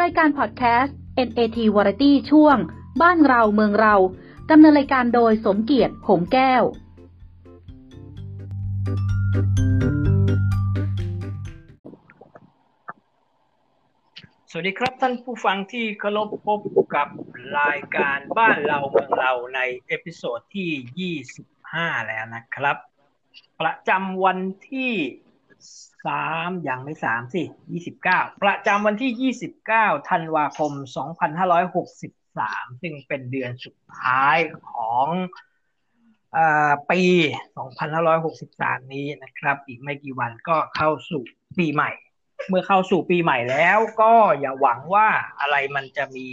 รายการพอดแคสต์ NAT Variety ช่วง บ้านเราเมืองเราดำเนินรายการโดยสมเกียรติหงแก้ว สวัสดีครับท่านผู้ฟังที่เคารพพบกับรายการบ้านเราเมืองเราใน episode ที่ 25 แล้วนะครับ ประจำวันที่ สามอย่างไม่สามสิยี่สิบเก้าประจำวันที่ยี่สิบเก้าธันวาคมสองพันห้าร้อยหกสิบสามซึ่งเป็นเดือนสุดท้ายของอปีสองพันห้าร้อยหกสิบสามนี้นะครับ อีกไม่กี่วันก็เข้าสู่ปีใหม่ เมื่อเข้าสู่ปีใหม่แล้วก็อย่าหวังว่าอะไรมันจะมี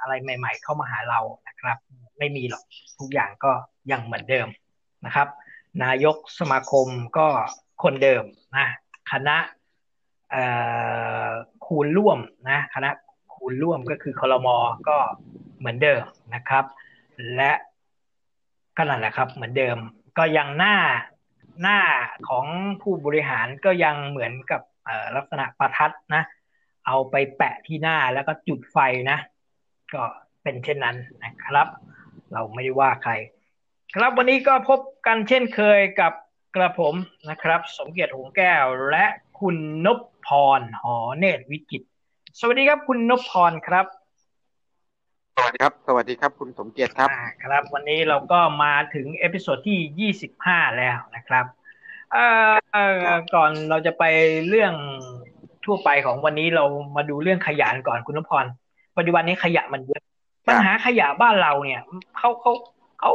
อะไรใหม่ ๆ เข้ามาหาเรานะครับ ไม่มีหรอกทุกอย่างก็ยังเหมือนเดิมนะครับ นายกสมาคมก็คนเดิมนะ คณะคูณร่วมนะคณะคูณร่วมก็คือคลมอก็เหมือนเดิมนะครับ และก็นั่นแหละครับเหมือนเดิม ก็ยังหน้าหน้าของผู้บริหารก็ยังเหมือนกับลักษณะประทัดนะ เอาไปแปะที่หน้าแล้วก็จุดไฟนะ ก็เป็นเช่นนั้นนะครับ เราไม่ได้ว่าใคร ครับวันนี้ก็พบกันเช่นเคยกับ กระผมนะครับ สมเกียรติหงแก้วและคุณนพพรหอเนตรวิจิต สวัสดีครับคุณนพพรครับ สวัสดีครับ สวัสดีครับ คุณสมเกียรติครับครับ วันนี้เราก็มาถึง episode ที่ยี่สิบห้าแล้วนะครับเอ่อก่อนเราจะไปเรื่องทั่วไปของวันนี้เรามาดูเรื่องขยะก่อนคุณนพพรปัจจุบันนี้ขยะมันเยอะปัญหาขยะบ้านเราเนี่ยเขาเขาเขา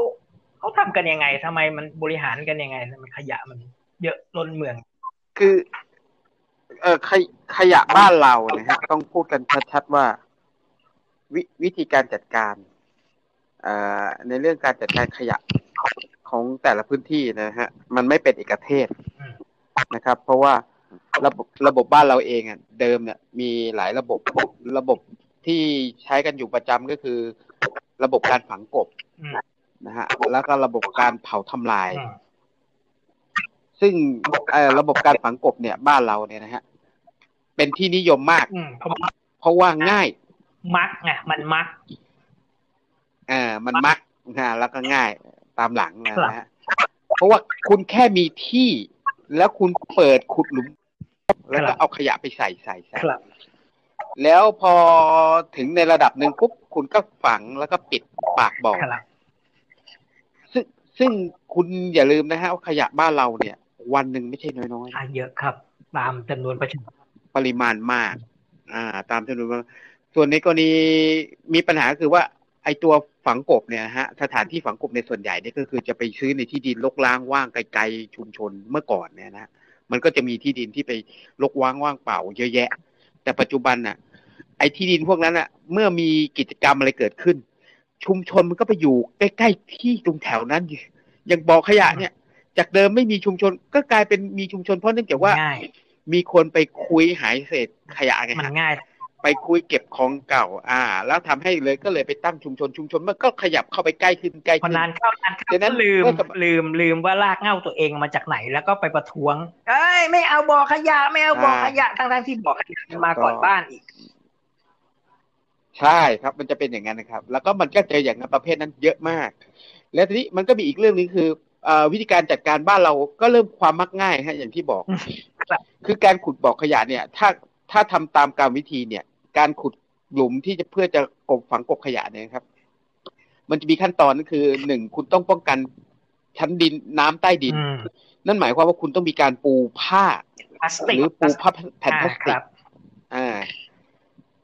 เขาทำกันยังไงทำไมมันบริหารกันยังไงมันขยะมัน เยอะล้นเมือง คือ เออขยขยะบ้านเราเนี่ยฮะ ต้องพูดกันชัดๆว่า วิวิธีการจัดการเอ่อในเรื่องการจัดการขยะของแต่ละพื้นที่นะฮะ มันไม่เป็นเอกเทศนะครับ เพราะว่าระบบระบบบ้านเราเองอะเดิมเนี่ยมีหลายระบบระบบที่ใช้กันอยู่ประจำก็คือ ระบบการฝังกบ นะฮะแล้วก็ระบบการเผาทำลาย ซึ่งระบบการฝังกบเนี่ยบ้านเราเนี่ยนะฮะเป็นที่นิยมมากเพราะว่าง่าย มักไงมันมักอ่ามันมักนะแล้วก็ง่ายตามหลังนะฮะเพราะว่าคุณแค่มีที่ แล้วคุณเปิดขุดหลุม แล้วก็เอาขยะไปใส่ใส่ใส่แล้วพอถึงในระดับหนึ่งปุ๊บคุณก็ฝังแล้วก็ปิดปากบ่อ ซึ่งคุณอย่าลืมนะฮะว่าขยะบ้านเราเนี่ย วันหนึ่งไม่ใช่น้อยๆเยอะครับ ตามจำนวนประชาปริมาณมาก อ่า ตามจำนวนส่วนในกรณีมีปัญหาคือว่าไอตัวฝังกบเนี่ยฮะสถานที่ฝังกบในส่วนใหญ่เนี่ยก็คือจะไปซื้อในที่ดินลกล้างว่างไกลๆชุมชนเมื่อก่อนเนี่ยนะมันก็จะมีที่ดินที่ไปลกว้างว่างเปล่า เยอะแยะ แต่ปัจจุบันน่ะ ไอที่ดินพวกนั้นอะ เมื่อมีกิจกรรมอะไรเกิดขึ้น ชุมชนมันก็ไปอยู่ใกล้ๆที่ตรงแถวนั้นอย่างบ่อขยะเนี่ย จากเดิมไม่มีชุมชนก็กลายเป็นมีชุมชนเพราะเนื่องจากว่ามีคนไปคุยหายเศษขยะไงมันง่าย ไปคุยเก็บของเก่า อ่า แล้วทำให้เลยก็เลยไปตั้งชุมชนชุมชนมันก็ขยับเข้าไปใกล้ขึ้นใกล้ขึ้นนานเข้านานเข้านั้นลืมลืมลืมว่าลากเง่าตัวเองมาจากไหนแล้วก็ไปประท้วง เอ้ยไม่เอาบ่อขยะไม่เอาบ่อขยะทั้งทั้งที่บ่อขยะมาก่อนบ้านอีก ใช่ครับมันจะเป็นอย่างนั้นนะครับ แล้วก็มันก็เจออย่างนั้นประเภทนั้นเยอะมาก แล้วทีนี้มันก็มีอีกเรื่องนึงคือวิธีการจัดการบ้านเราก็เริ่มความมักง่ายฮะอย่างที่บอก คือการขุดบ่อขยะเนี่ย ถ้าถ้าทำตามการวิธีเนี่ย การขุดหลุมที่จะเพื่อจะกบฝังกบขยะเนี่ยครับ มันจะมีขั้นตอนก็คือหนึ่งคุณต้องป้องกันชั้นดินน้ำใต้ดิน นั่นหมายความว่าคุณต้องมีการปูผ้าหรือปูผ้าแผ่นพลาสติกอ่า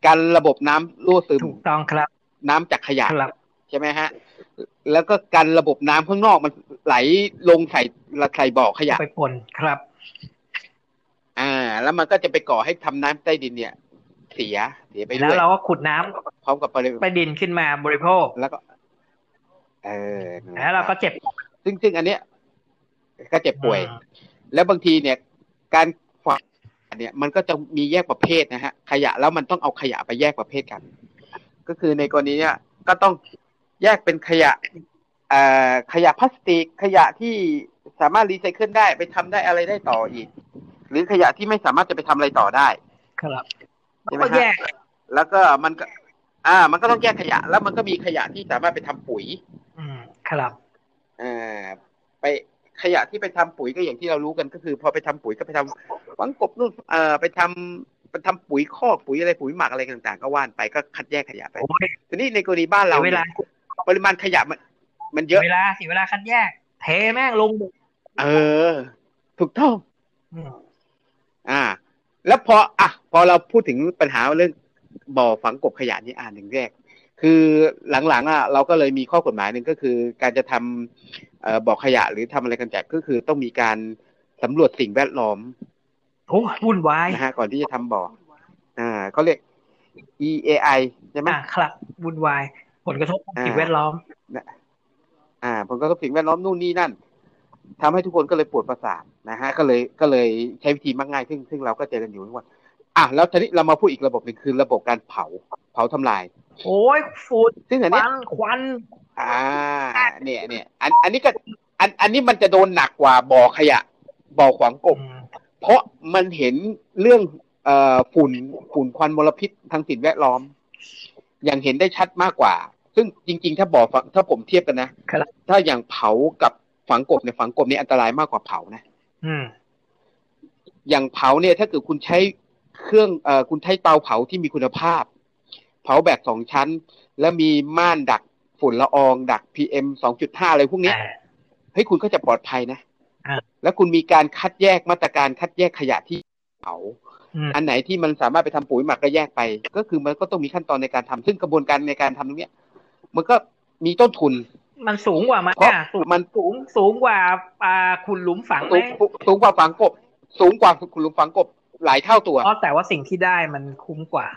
การระบบน้ำรั่วซึมถูกต้องครับ น้ำจากขยะใช่ไหมฮะ แล้วก็กันระบบน้ำข้างนอกมันไหลลงใส่ใส่บ่อขยะไปปนครับ อ่า แล้วมันก็จะไปก่อให้ทำน้ำใต้ดินเนี่ย เสียเสียไปด้วยแล้วเราก็ขุดน้ำพร้อมกับไปดินขึ้นมาบริโภคแล้วก็เออแล้วเราก็เจ็บ ซึ่งซึ่งอันเนี้ยก็เจ็บป่วย แล้วบางทีเนี่ย การฝัง เนี่ยมันก็จะมีแยกประเภทนะฮะขยะแล้วมันต้องเอาขยะไปแยกประเภทกัน ก็คือในกรณีเนี้ยก็ต้องแยกเป็นขยะขยะพลาสติกขยะที่สามารถรีไซเคิลได้ไปทำได้อะไรได้ต่ออีก หรือขยะที่ไม่สามารถจะไปทำอะไรต่อได้ ครับใช่ไหมครับแล้วก็มันก็ อ่า มันก็ต้องแยกขยะ แล้วมันก็มีขยะที่สามารถไปทำปุ๋ย อืมครับอ่าไป ขยะที่ไปทำปุ๋ยก็อย่างที่เรารู้กันก็คือ พอไปทำปุ๋ยก็ไปทำฝังกบนู่นเอ่อไปทำไปทำปุ๋ยคอกปุ๋ยอะไรปุ๋ยหมักอะไรต่างๆ ก็ว่านไปก็คัดแยกขยะไปโอ้ยทีนี้ในกรณีบ้านเราเวลาเนี่ยปริมาณขยะมันมันเยอะเวลาเสียเวลาคัดแยก เทแม่งลง เออ ถูกต้องอืมอ่า แล้วพออะพอเราพูดถึงปัญหาเรื่องบ่อฝังกบขยะนี่อ่านหนึ่งแรก คือหลังๆอะเราก็เลยมีข้อกฎหมายหนึ่งก็คือ การจะทำเอ่อ บ่อขยะหรือทำอะไรกันจัดก็คือต้องมีการสำรวจสิ่งแวดล้อมโอ้วุ่นวายนะฮะก่อนที่จะทำบ่ออ่าเขาเรียก EAI ใช่ไหมอะครับวุ่นวาย ผลกระทบต่อสิ่งอ่าแวดล้อมอ่า ผลกระทบสิ่งแวดล้อมนู่นนี่นั่นทำให้ทุกคนก็เลยปวดประสาทนะฮะ ก็เลยก็เลยใช้วิธีมักง่ายซึ่งซึ่งเราก็เจอกันอยู่ทุกวันอะแล้วทีนี้เรามาพูดอีกระบบหนึ่งคือระบบการเผาเผาทำลาย โอ้ยฝุ่นซึ่งอันคเนี้วัยนควัน อ่า เนี่ยเนี่ยอันอันนี้ก็ อันอันนี้มันจะโดนหนักกว่าบ่อขยะบ่อขวางกบอืมเพราะมันเห็นเรื่องเอ่อฝุ่นฝุ่นควันมลพิษทางสิ่งแวดล้อม อย่างเห็นได้ชัดมากกว่า ซึ่งจริง ๆ ถ้าบ่อฝังถ้าผมเทียบกันนะครับถ้าอย่างเผากับฝังกบเนี่ยฝังกบเนี่ยอันตรายมากกว่าเผานะอืมอย่างเผาเนี่ย ถ้าเกิดคุณใช้เครื่องเอ่อคุณใช้เตาเผาที่มีคุณภาพ เผาแบบสองชั้น แล้วมีม่านดัก ฝุ่นละอองดัก PM สองจุดห้าอะไรพวกเนี้ยอ่าเฮ้ยคุณก็จะปลอดภัยนะอ่าแล้วคุณมีการคัดแยกมาตรการคัดแยกขยะที่เผาอืมอันไหนที่มันสามารถไปทำปุ๋ยหมักก็แยกไป ก็คือมันก็ต้องมีขั้นตอนในการทำซึ่งกระบวนการในการทำตรงเนี้ย มันก็มีต้นทุน มันสูงกว่าไหมเพราะอะสูงมันสูงสูงกว่าอ่าคุณหลุมฝังไหมสูงสูงกว่าฝังกบ สูงกว่าคุณลุงฝังกบหลายเท่าตัวเพราะแต่ว่าสิ่งที่ได้มันคุ้มกว่า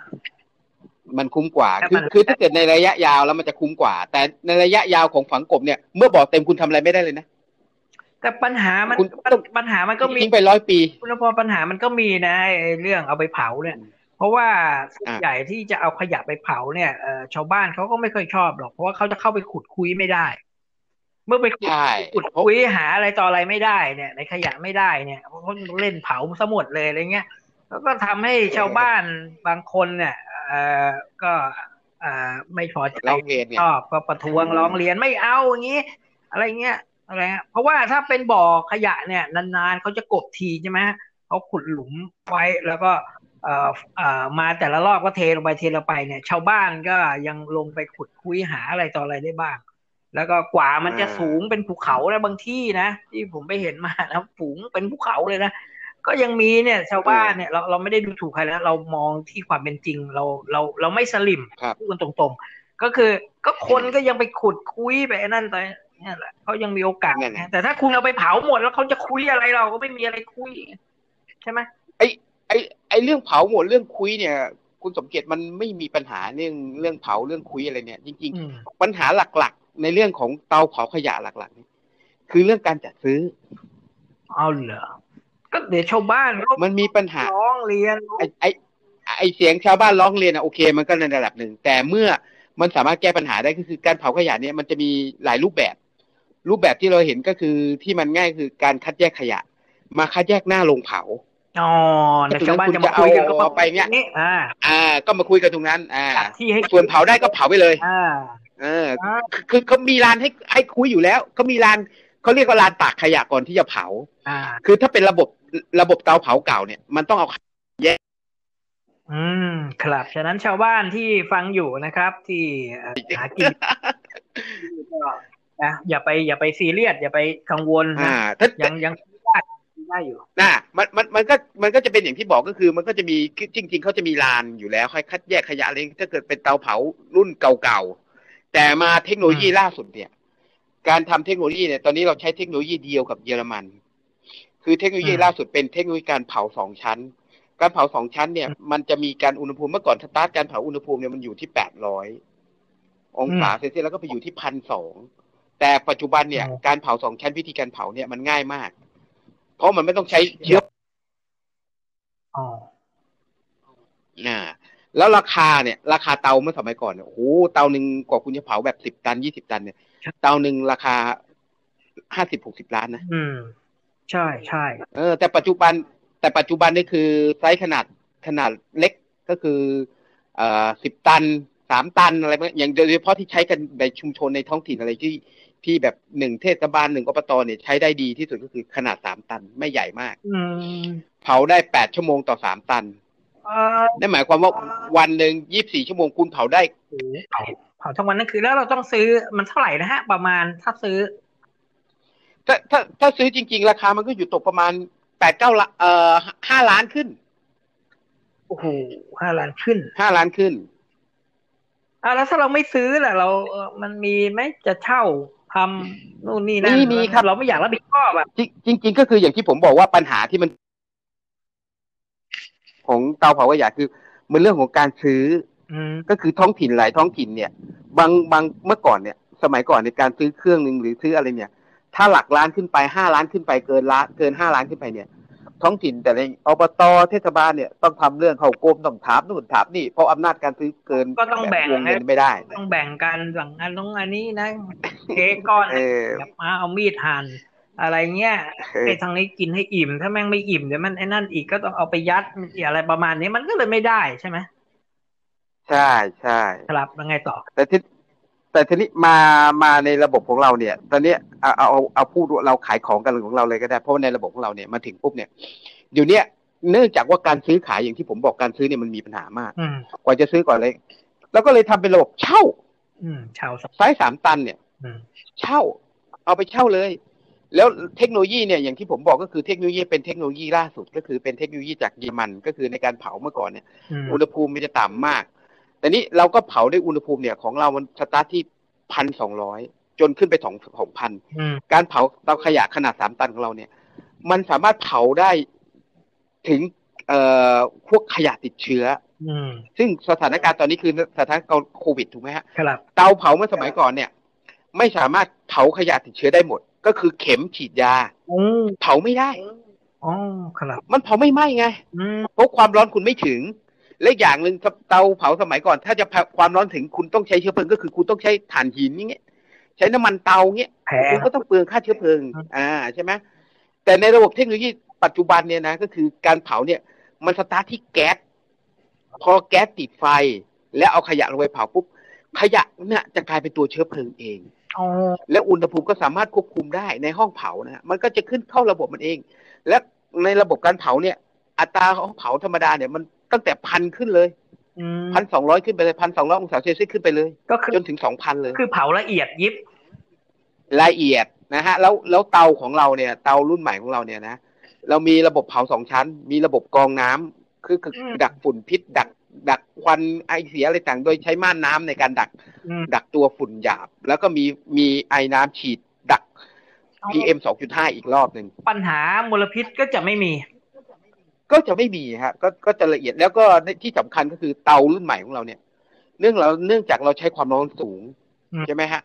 มันคุ้มกว่าแต่คือมันคือถ้าเกิดในระยะยาวแล้วมันจะคุ้มกว่า แต่ในระยะยาวของฝังกบเนี่ยเมื่อบ่อเต็มคุณทำอะไรไม่ได้เลยนะแต่ปัญหามันคุณปัญปัญหามันก็มีทิ้งไปร้อยปี คุณพอปัญหามันก็มีนะไอ้เรื่องเอาไปเผาเนี่ย เพราะว่าส่วนอะใหญ่ที่จะเอาขยะไปเผาเนี่ยเอ่อชาวบ้านเขาก็ไม่ค่อยชอบหรอกเพราะว่าเขาจะเข้าไปขุดคุยไม่ได้ เมื่อไปขุดใช่ขุดคุยหาอะไรต่ออะไรไม่ได้เนี่ยในขยะไม่ได้เนี่ยเพราะเขาเล่นเผาซะหมดเลยอะไรเงี้ยแล้วก็ทำให้ชาวบ้านบางคนเนี่ย เอ่อก็เอ่อไม่พอใจร้องเรียนเนี่ยชอบก็ประท้วงร้องเรียนไม่เอาอย่างนี้ อะไรเงี้ยอะไรเงี้ยเพราะว่าถ้าเป็นบ่อขยะเนี่ยนานๆเขาจะกบทีใช่ไหมเขาขุดหลุมไว้แล้วก็เอ่อเอ่อมาแต่ละรอบก็เทลงไปเทลงไปเนี่ย ชาวบ้านก็ยังลงไปขุดคุยหาอะไรต่ออะไรได้บ้าง แล้วก็กว่ามันจะอ่าสูงเป็นภูเขานะบางที่นะที่ผมไปเห็นมานะฝูงเป็นภูเขาเลยนะ ก็ยังมีเนี่ยชาวบ้านเนี่ยเราเราไม่ได้ดูถูกใครแล้วเรามองที่ความเป็นจริงเราเราเราไม่สลิมครับพูดกันตรงๆ ก็คือก็คนก็ยังไปขุดคุยไปนั่นไปเนี่ยแหละเขายังมีโอกาสนั่นแหละนะแต่ถ้าคุณเอาไปเผาหมดแล้วเขาจะคุยอะไรเราก็ไม่มีอะไรคุย ใช่ไหมไอไอไอเรื่องเผาหมดเรื่องคุยเนี่ย คุณสมเกียรติมันไม่มีปัญหาเรื่องเรื่องเผาเรื่องคุยอะไรเนี่ย จริงอืมๆปัญหาหลักๆ ในเรื่องของเตาเผาขยะหลักๆนี่คือเรื่องการจัดซื้อเอาเหรอ ก็เดี๋ยวชาวบ้านเขามันมีปัญหาร้องเรียนไอไอไอเสียงชาวบ้านร้องเรียนอะโอเค มันก็ในระดับหนึ่ง แต่เมื่อมันสามารถแก้ปัญหาได้ก็คือการเผาขยะเนี่ยมันจะมีหลายรูปแบบ รูปแบบที่เราเห็นก็คือที่มันง่ายคือการคัดแยกขยะ มาคัดแยกหน้าโรงเผาอ๋อแต่ชาวบ้านจะมาคุยกันก็เอาไปเนี่ยอ่า อ่า ก็มาคุยกันตรงนั้น อ่าจัดที่ให้ส่วนเผาได้ก็เผาไปเลย อ่า เอออ่าคือคือเขามีลานให้ให้คุยอยู่แล้วเขามีลานเขาเรียกว่าลานตากขยะก่อนที่จะเผาอ่าคือถ้าเป็นระบบ ระบบเตาเผาเก่าเนี่ย มันต้องเอาอืม ครับ ฉะนั้นชาวบ้านที่ฟังอยู่นะครับ ที่เอ่อหากินก็นะอย่าไปอย่าไปซีเรียสอย่าไปกังวลอ่านะถ้ายังยังได้ได้อยู่น่ะมันมันมันก็มันก็จะเป็นอย่างที่บอกก็คือ มันก็จะมีจริง ๆเขาจะมีลานอยู่แล้วให้คัดแยกขยะอะไรถ้าเกิดเป็นเตาเผารุ่นเก่าๆแต่มาเทคโนโลยีอืมล่าสุดเนี่ย การทำเทคโนโลยีเนี่ยตอนนี้เราใช้เทคโนโลยีเดียวกับเยอรมัน คือเทคโนโลยีล่าสุดเป็นเทคโนโลยีการเผาสองชั้น การเผาสองชั้นเนี่ย มันจะมีการอุณหภูมิเมื่อก่อนสตาร์ทการเผาอุณหภูมิเนี่ยมันอยู่ที่แปดร้อยองศาเซลเซียสแล้วก็ไปอยู่ที่พันสองแต่ปัจจุบันเนี่ยอืมการเผาสองชั้นวิธีการเผาเนี่ยมันง่ายมาก เพราะมันไม่ต้องใช้เชื้ออ๋ออ่าแล้วราคาเนี่ย ราคาเตาเมื่อสมัยก่อนเนี่ยโอ้โหเตาหนึ่งกว่าคุณจะเผาแบบสิบตันยี่สิบตันเนี่ย เตาหนึ่งราคาห้าสิบหกสิบล้านนะอืม ใช่ใช่เออ แต่ปัจจุบันแต่ปัจจุบันนี่คือไซส์ขนาดขนาดเล็กก็คือเอ่อสิบตันสามตันอะไรเงี้ยอย่างโดยเฉพาะที่ใช้กันในชุมชนในท้องถิ่นอะไรที่ที่แบบหนึ่งเทศบาลหนึ่งอบตเนี่ยใช้ได้ดีที่สุดก็คือขนาดสามตันไม่ใหญ่มากอืมเผาได้แปดชั่วโมงต่อสามตันเอ่อนั่นหมายความว่าวันหนึ่งยี่บสี่ชั่วโมงคุณเผาได้โอ้โหเผาเผาทั้งวันนั่นคือแล้วเราต้องซื้อมันเท่าไหร่นะฮะ ประมาณถ้าซื้อ ถ้าถ้าถ้าซื้อจริง ๆ ราคามันก็อยู่ตกประมาณแปดเก้าละเอ่อห้าล้านขึ้น โอ้โหห้าล้านขึ้นห้าล้านขึ้นอ่าแล้วถ้าเราไม่ซื้อล่ะ เราเอ่อมันมีไหมจะเช่าทำนู่นนี่นั่นมีมีครับเราไม่อยากรับผิดชอบอะจริงจริงๆก็คืออย่างที่ผมบอกว่าปัญหาที่มัน ของเตาเผาขยะคือ มันเรื่องของการซื้ออืมก็คือท้องถิ่นหลายท้องถิ่นเนี่ย บางบางเมื่อก่อนเนี่ย สมัยก่อนในการซื้อเครื่องหนึ่งหรือซื้ออะไรเนี่ย ถ้าหลักล้านขึ้นไปห้าล้านขึ้นไปเกินล้านเกินห้าล้านขึ้นไปเนี่ย ท้องถิ่นแต่ในอบตเทศบาลเนี่ยต้องทำเรื่องเข้ากรมต้องถามนู่นถามนี่เพราะอำนาจการซื้อเกินก็ต้องแบ่งวงเงินไม่ได้ ต้องแบ่งกันสั่งอันน้องอันนี้นะเค้กก้อนเออแบบมาเอามีดหั่นอะไรเงี้ยเออไอ้ทางนี้กินให้อิ่ม ถ้าแม่งไม่อิ่มเดี๋ยวมันไอ้นั่นอีกก็ต้องเอาไปยัดอะไรประมาณนี้มันก็เลยไม่ได้ใช่ไหมใช่ใช่ครับแล้วไงต่อแต่ที่ แต่ทีนี้มามาในระบบของเราเนี่ย ตอนเนี้ยเอาเอาเอาเอาพูดว่าเราขายของกันของเราเลยก็ได้ เพราะว่าในระบบของเราเนี่ยมาถึงปุ๊บเนี่ยเดี๋ยวเนี้ยเนื่องจากว่าการซื้อขายอย่างที่ผมบอกการซื้อเนี่ยมันมีปัญหามากอืมกว่าจะซื้อก่อนเลย แล้วก็เลยทำเป็นระบบเช่าอืมเช่าวสไซส์สามตันเนี่ยอืมเช่า เอาไปเช่าเลย แล้วเทคโนโลยีเนี่ยอย่างที่ผมบอกก็คือเทคโนโลยีเป็นเทคโนโลยีล่าสุด ก็คือเป็นเทคโนโลยีจากเยอรมันก็คือในการเผาเมื่อก่อนเนี่ยอืมอุณหภูมิมันจะต่ำมาก แต่นี้เราก็เผาด้วยอุณหภูมิเนี่ยของเรามันสตาร์ทที่พันสองร้อยจนขึ้นไปสองสองพันอืมการเผาเตาขยะขนาดสามตันของเราเนี่ย มันสามารถเผาได้ถึงเอ่อพวกขยะติดเชื้ออืมซึ่งสถานการณ์ตอนนี้คือสถานการณ์โควิดถูกไหมฮะครับเตาเผาเมื่อสมัยก่อนเนี่ย ไม่สามารถเผาขยะติดเชื้อได้หมด ก็คือเข็มฉีดยาอืมเผาไม่ได้อ๋อครับ มันเผาไม่ไหม้ไงอืมเพราะความร้อนคุณไม่ถึง และอีกอย่างหนึ่งเตาเผาสมัยก่อน ถ้าจะความร้อนถึงคุณต้องใช้เชื้อเพลิงก็คือคุณต้องใช้ถ่านหินอย่างเงี้ยใช้น้ำมันเตาเงี้ยแพคุงณก็ต้องเปลืองค่าเชื้อเพลิงอืมอ่าใช่ไหมแต่ในระบบเทคโนโลยีปัจจุบันเนี่ยนะก็คือการเผาเนี่ยมันสตาร์ทที่แก๊สพอแก๊สติดไฟ แล้วเอาขยะลงไปเผาปุ๊บขยะเนี่ยจะกลายเป็นตัวเชื้อเพลิงเองอ๋อและอุณหภูมิก็สามารถควบคุมได้ในห้องเผานะฮะมันก็จะขึ้นเข้าระบบมันเอง และในระบบการเผาเนี่ย อัตราของเผาธรรมดาเนี่ยมัน ตั้งแต่พันขึ้นเลยอืมพันสองร้อยขึ้นไปเลยพันสองร้อยองศาเซลเซียสขึ้นไปเลย ก็คือจนถึงสองพันเลย คือเผาละเอียดยิบละเอียดนะฮะ แล้วแล้วเตาของเราเนี่ย เตารุ่นใหม่ของเราเนี่ยนะเรามีระบบเผาสองชั้น มีระบบกรองน้ำคือคืออืมดักฝุ่นพิษ ดัก ดักควันไอเสียอะไรต่างโดยใช้ม่านน้ำในการดักอืมดักตัวฝุ่นหยาบ แล้วก็มีมีไอ้น้ำฉีดดักอ๋อ PM 2.5อีกรอบหนึ่งปัญหามลพิษก็จะไม่มี ก็จะไม่มีฮะก็ก็จะละเอียดแล้วก็ที่สำคัญก็คือเตารุ่นใหม่ของเราเนี่ย เนื่องเราเนื่องจากเราใช้ความร้อนสูงอืมใช่ไหมฮะ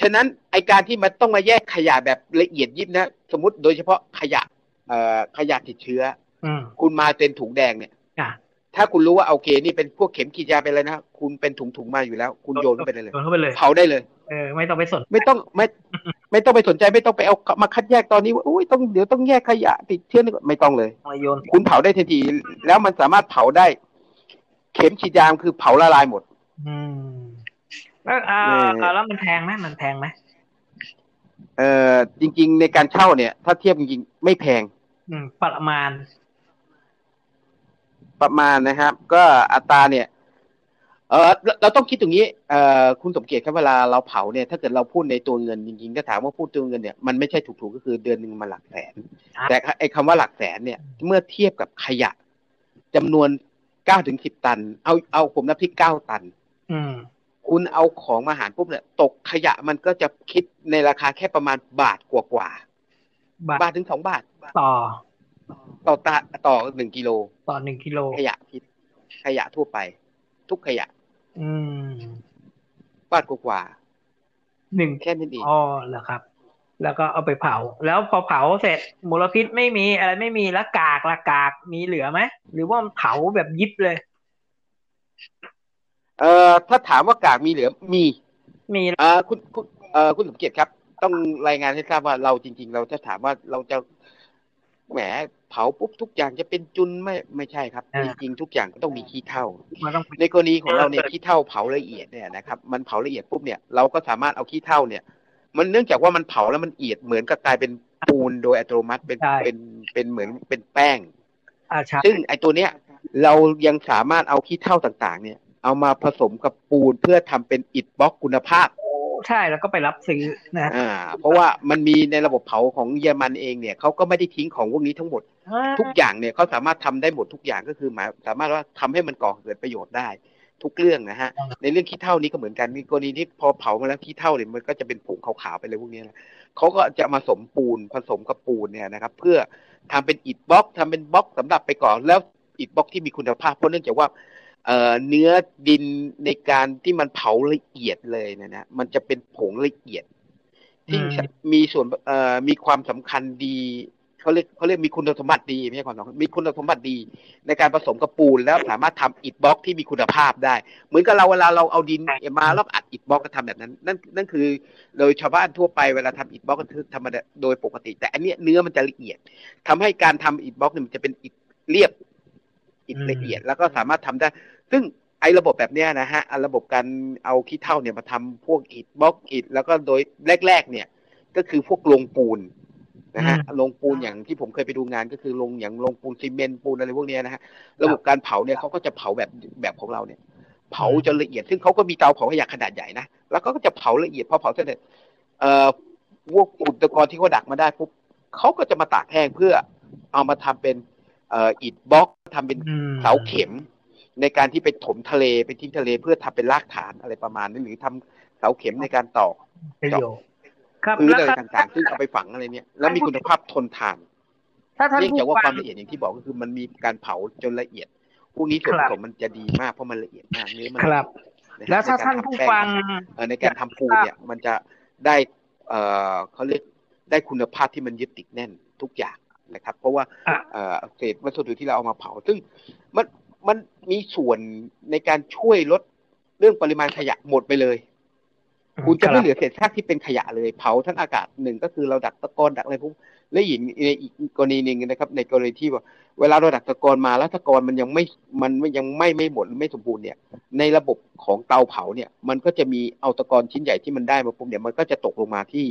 ฉะนั้นไอการที่มันต้องมาแยกขยะแบบละเอียดยิบนะ สมมติโดยเฉพาะขยะเอ่อขยะติดเชื้ออืมคุณมาเป็นถุงแดงเนี่ยอะถ้าคุณรู้ว่าโอเคนี่เป็นพวกเข็มขีดยาไปเลยนะคุณเป็นถุงถุงๆมาอยู่แล้ว คุณโยนเข้าไปเลยโยนเข้าไปเลยเผาได้เลย เออไม่ต้องไปสน ไม่ต้องไม่ ไม่ต้องไปสนใจไม่ต้องไปเอามาคัดแยกตอนนี้ว่าอุ้ยต้องเดี๋ยวต้องแยกขยะติดเชื้อนี่ก่อนไม่ต้องเลยมาโยนคุณเผาได้ทันที แล้วมันสามารถเผาได้ เข็มฉีดยามคือเผาละลายหมด อืมแล้วอ่าเอออ่าแล้วมันแพงไหมมันแพงไหมเอ่อจริง ๆ ในการเช่าเนี่ย ถ้าเทียบจริงๆไม่แพง อืม ประมาณ ประมาณนะครับ ก็อัตราเนี่ย เออเราเราต้องคิดตรงนี้เอ่อคุณสมเกียรติครับเวลาเราเผาเนี่ยถ้าเกิดเราพูดในตัวเงินจริงๆถ้าถามว่าพูดตัวเงินเนี่ยมันไม่ใช่ถูกๆก็คือเดือนหนึ่งมาหลักแสนครับแต่ไอ้คำว่าหลักแสนเนี่ย เมื่อเทียบกับขยะจำนวนเก้าถึงสิบตัน เอาเอาผมนับที่เก้าตัน อืมคุณเอาของมาหารปุ๊บเนี่ยตกขยะมันก็จะคิดในราคาแค่ประมาณบาทกว่ากว่าบาทบาทถึงสองบาทต่อ ต่อตาต่อหนึ่งกิโล ต่อหนึ่งกิโล ขยะคิดขยะทั่วไป ทุกขยะ อืมบาทกว่ากว่าหนึ่งแค่นั้นเองอ๋อเหรอครับ แล้วก็เอาไปเผา แล้วพอเผาเสร็จมลพิษไม่มีอะไรไม่มีแล้วกากละกากมีเหลือไหมหรือว่ามันเผาแบบยิบเลย เอ่อถ้าถามว่ากากมีเหลือมี มีเอ่อคุณคุณเอ่อคุณสมเกียรติครับ ต้องรายงานให้ทราบว่าเราจริง ๆ เราจะถามว่าเราจะ แหมเผาปุ๊บทุกอย่างจะเป็นจุนไม่ไม่ใช่ครับอ่าจริงๆทุกอย่างก็ต้องมีขี้เถ้ามันต้องในกรณีของเราเนี่ยขี้เถ้าเผาละเอียดเนี่ยนะครับ มันเผาละเอียดปุ๊บเนี่ยเราก็สามารถเอาขี้เถ้าเนี่ย มันเนื่องจากว่ามันเผาแล้วมันเอียดเหมือนกับกลายเป็นปูนโดยอัตโนมัติเป็นใช่เป็นเป็นเหมือนเป็นแป้งอาใช่ซึ่งไอตัวเนี้ยเรายังสามารถเอาขี้เถ้าต่างๆ เนี่ย เอามาผสมกับปูนเพื่อทำเป็นอิฐบล็อกคุณภาพ ใช่แล้วก็ไปรับซื้อนะอ่า เพราะว่ามันมีในระบบเผาของเยอรมันเองเนี่ยเขาก็ไม่ได้ทิ้งของพวกนี้ทั้งหมด ทุกอย่างเนี่ยเขาสามารถทำได้หมดทุกอย่างก็คือหมายสามารถว่าทำให้มันก่อเกิดประโยชน์ได้ทุกเรื่องนะฮะ ในเรื่องขี้เถ้านี้ก็เหมือนกันในกรณีที่พอเผามาแล้วขี้เถ้าเนี่ยมันก็จะเป็นผงขาวๆไปเลยพวกนี้นะเขาก็จะมาสมปูนผสมกับปูนเนี่ยนะครับ เพื่อทำเป็นอิฐบล็อกทำเป็นบล็อกสำหรับไปก่อนแล้วอิฐบล็อกที่มีคุณภาพเพราะเนื่องจากว่า เอ่อเนื้อดินในการที่มันเผาละเอียดเลยเนยนะมันจะเป็นผงละเอียดที่อืมมีส่วนเอ่อมีความสำคัญดีเขาเรียกเขาเรียกมีคุณสมบัติดีไม่ใช่ความสำคัญมีคุณสมบัติดี ในการผสมกับปูนแล้วสามารถทำอิฐบล็อกที่มีคุณภาพได้ เหมือนกับเราเวลาเราเอาดินมาแล้วอัดอิฐบล็อกก็ทำแบบนั้น นั่นนั่นคือ โดยชาวบ้านทั่วไปเวลาทำอิฐบล็อกก็คือธรรมดาโดยปกติ แต่อันเนี้ยเนื้อมันจะละเอียดทำให้การทำอิฐบล็อกเนี่ยมันจะเป็นอิฐเรียบ อิฐละเอียด แล้วก็สามารถทำได้ ซึ่งไอ้ระบบแบบเนี้ยนะฮะอะระบบการเอาขี้เถ้าเนี่ยมาทำพวกอิฐบล็อกอิฐแล้วก็โดยแรก ๆ เนี่ย ก็คือพวกโรงปูนนะฮะโรงปูนอย่างที่ผมเคยไปดูงานก็คือโรงอย่างโรงปูนซีเมนต์ปูนอะไรพวกเนี้ยนะฮะระบบการเผาเนี่ยเขาก็จะเผาแบบแบบของเราเนี่ย เผาจนละเอียด ซึ่งเขาก็มีเตาเผาขยะขนาดใหญ่นะแล้วก็จะเผาละเอียดพอเผาเสร็จเนี่ยเอ่อพวกอุปกรณ์ที่เขาดักมาได้ปุ๊บเขาก็จะมาตากแห้งเพื่อเอามาทำเป็นเอ่ออิฐบล็อกทำเป็นอืมเสาเข็ม ในการที่ไปถมทะเลไปทิ้งทะเลเพื่อทำเป็นรากฐานอะไรประมาณนั้นหรือทำเสาเข็มในการตอกประโยชน์ครับพื้นแล้วอะไรถ้าต่างๆ ซึ่งเอาไปฝังอะไรเนี่ยแล้วมีคุณภาพทนทานถ้าท่านเนื่องผู้จากว่าคฟัวางมละเอียดอย่างที่บอกก็คือมันมีการเผาจนละเอียดพวกนี้ส่วนคผรับสมมันจะดีมากเพราะมันละเอียดมากเนื้อมันครับละเอียดะฮะแล้วถ้าใกรท่านผู้ทำแป้ฟังเอ่อในการทำปูนเนี่ย มันจะได้ เอ่อเขาเรียกได้คุณภาพที่มันยึดติดแน่นทุกอย่าง นะครับ เพราะว่าอะเอ่อเศษวัสดุที่เราเอามาเผา ซึ่งมันมันมีส่วนในการช่วยลดเรื่องปริมาณขยะหมดไปเลย คุณจะไม่เหลือเศษซากที่เป็นขยะเลย เผาทั้งอากาศหนึ่งก็คือเราดักตะกอนดักอะไรพวกและอีกในอีกกรณีหนึ่งนะครับ ในกรณีที่ว่าเวลาเราดักตะกอนมาแล้วตะกอนมันยังไม่มันยังไม่ไม่หมดไม่สมบูรณ์เนี่ย ในระบบของเตาเผาเนี่ย มันก็จะมีเอาตะกอนชิ้นใหญ่ที่มันได้มาปุ๊บเนี่ยมันก็จะตกลงมาที่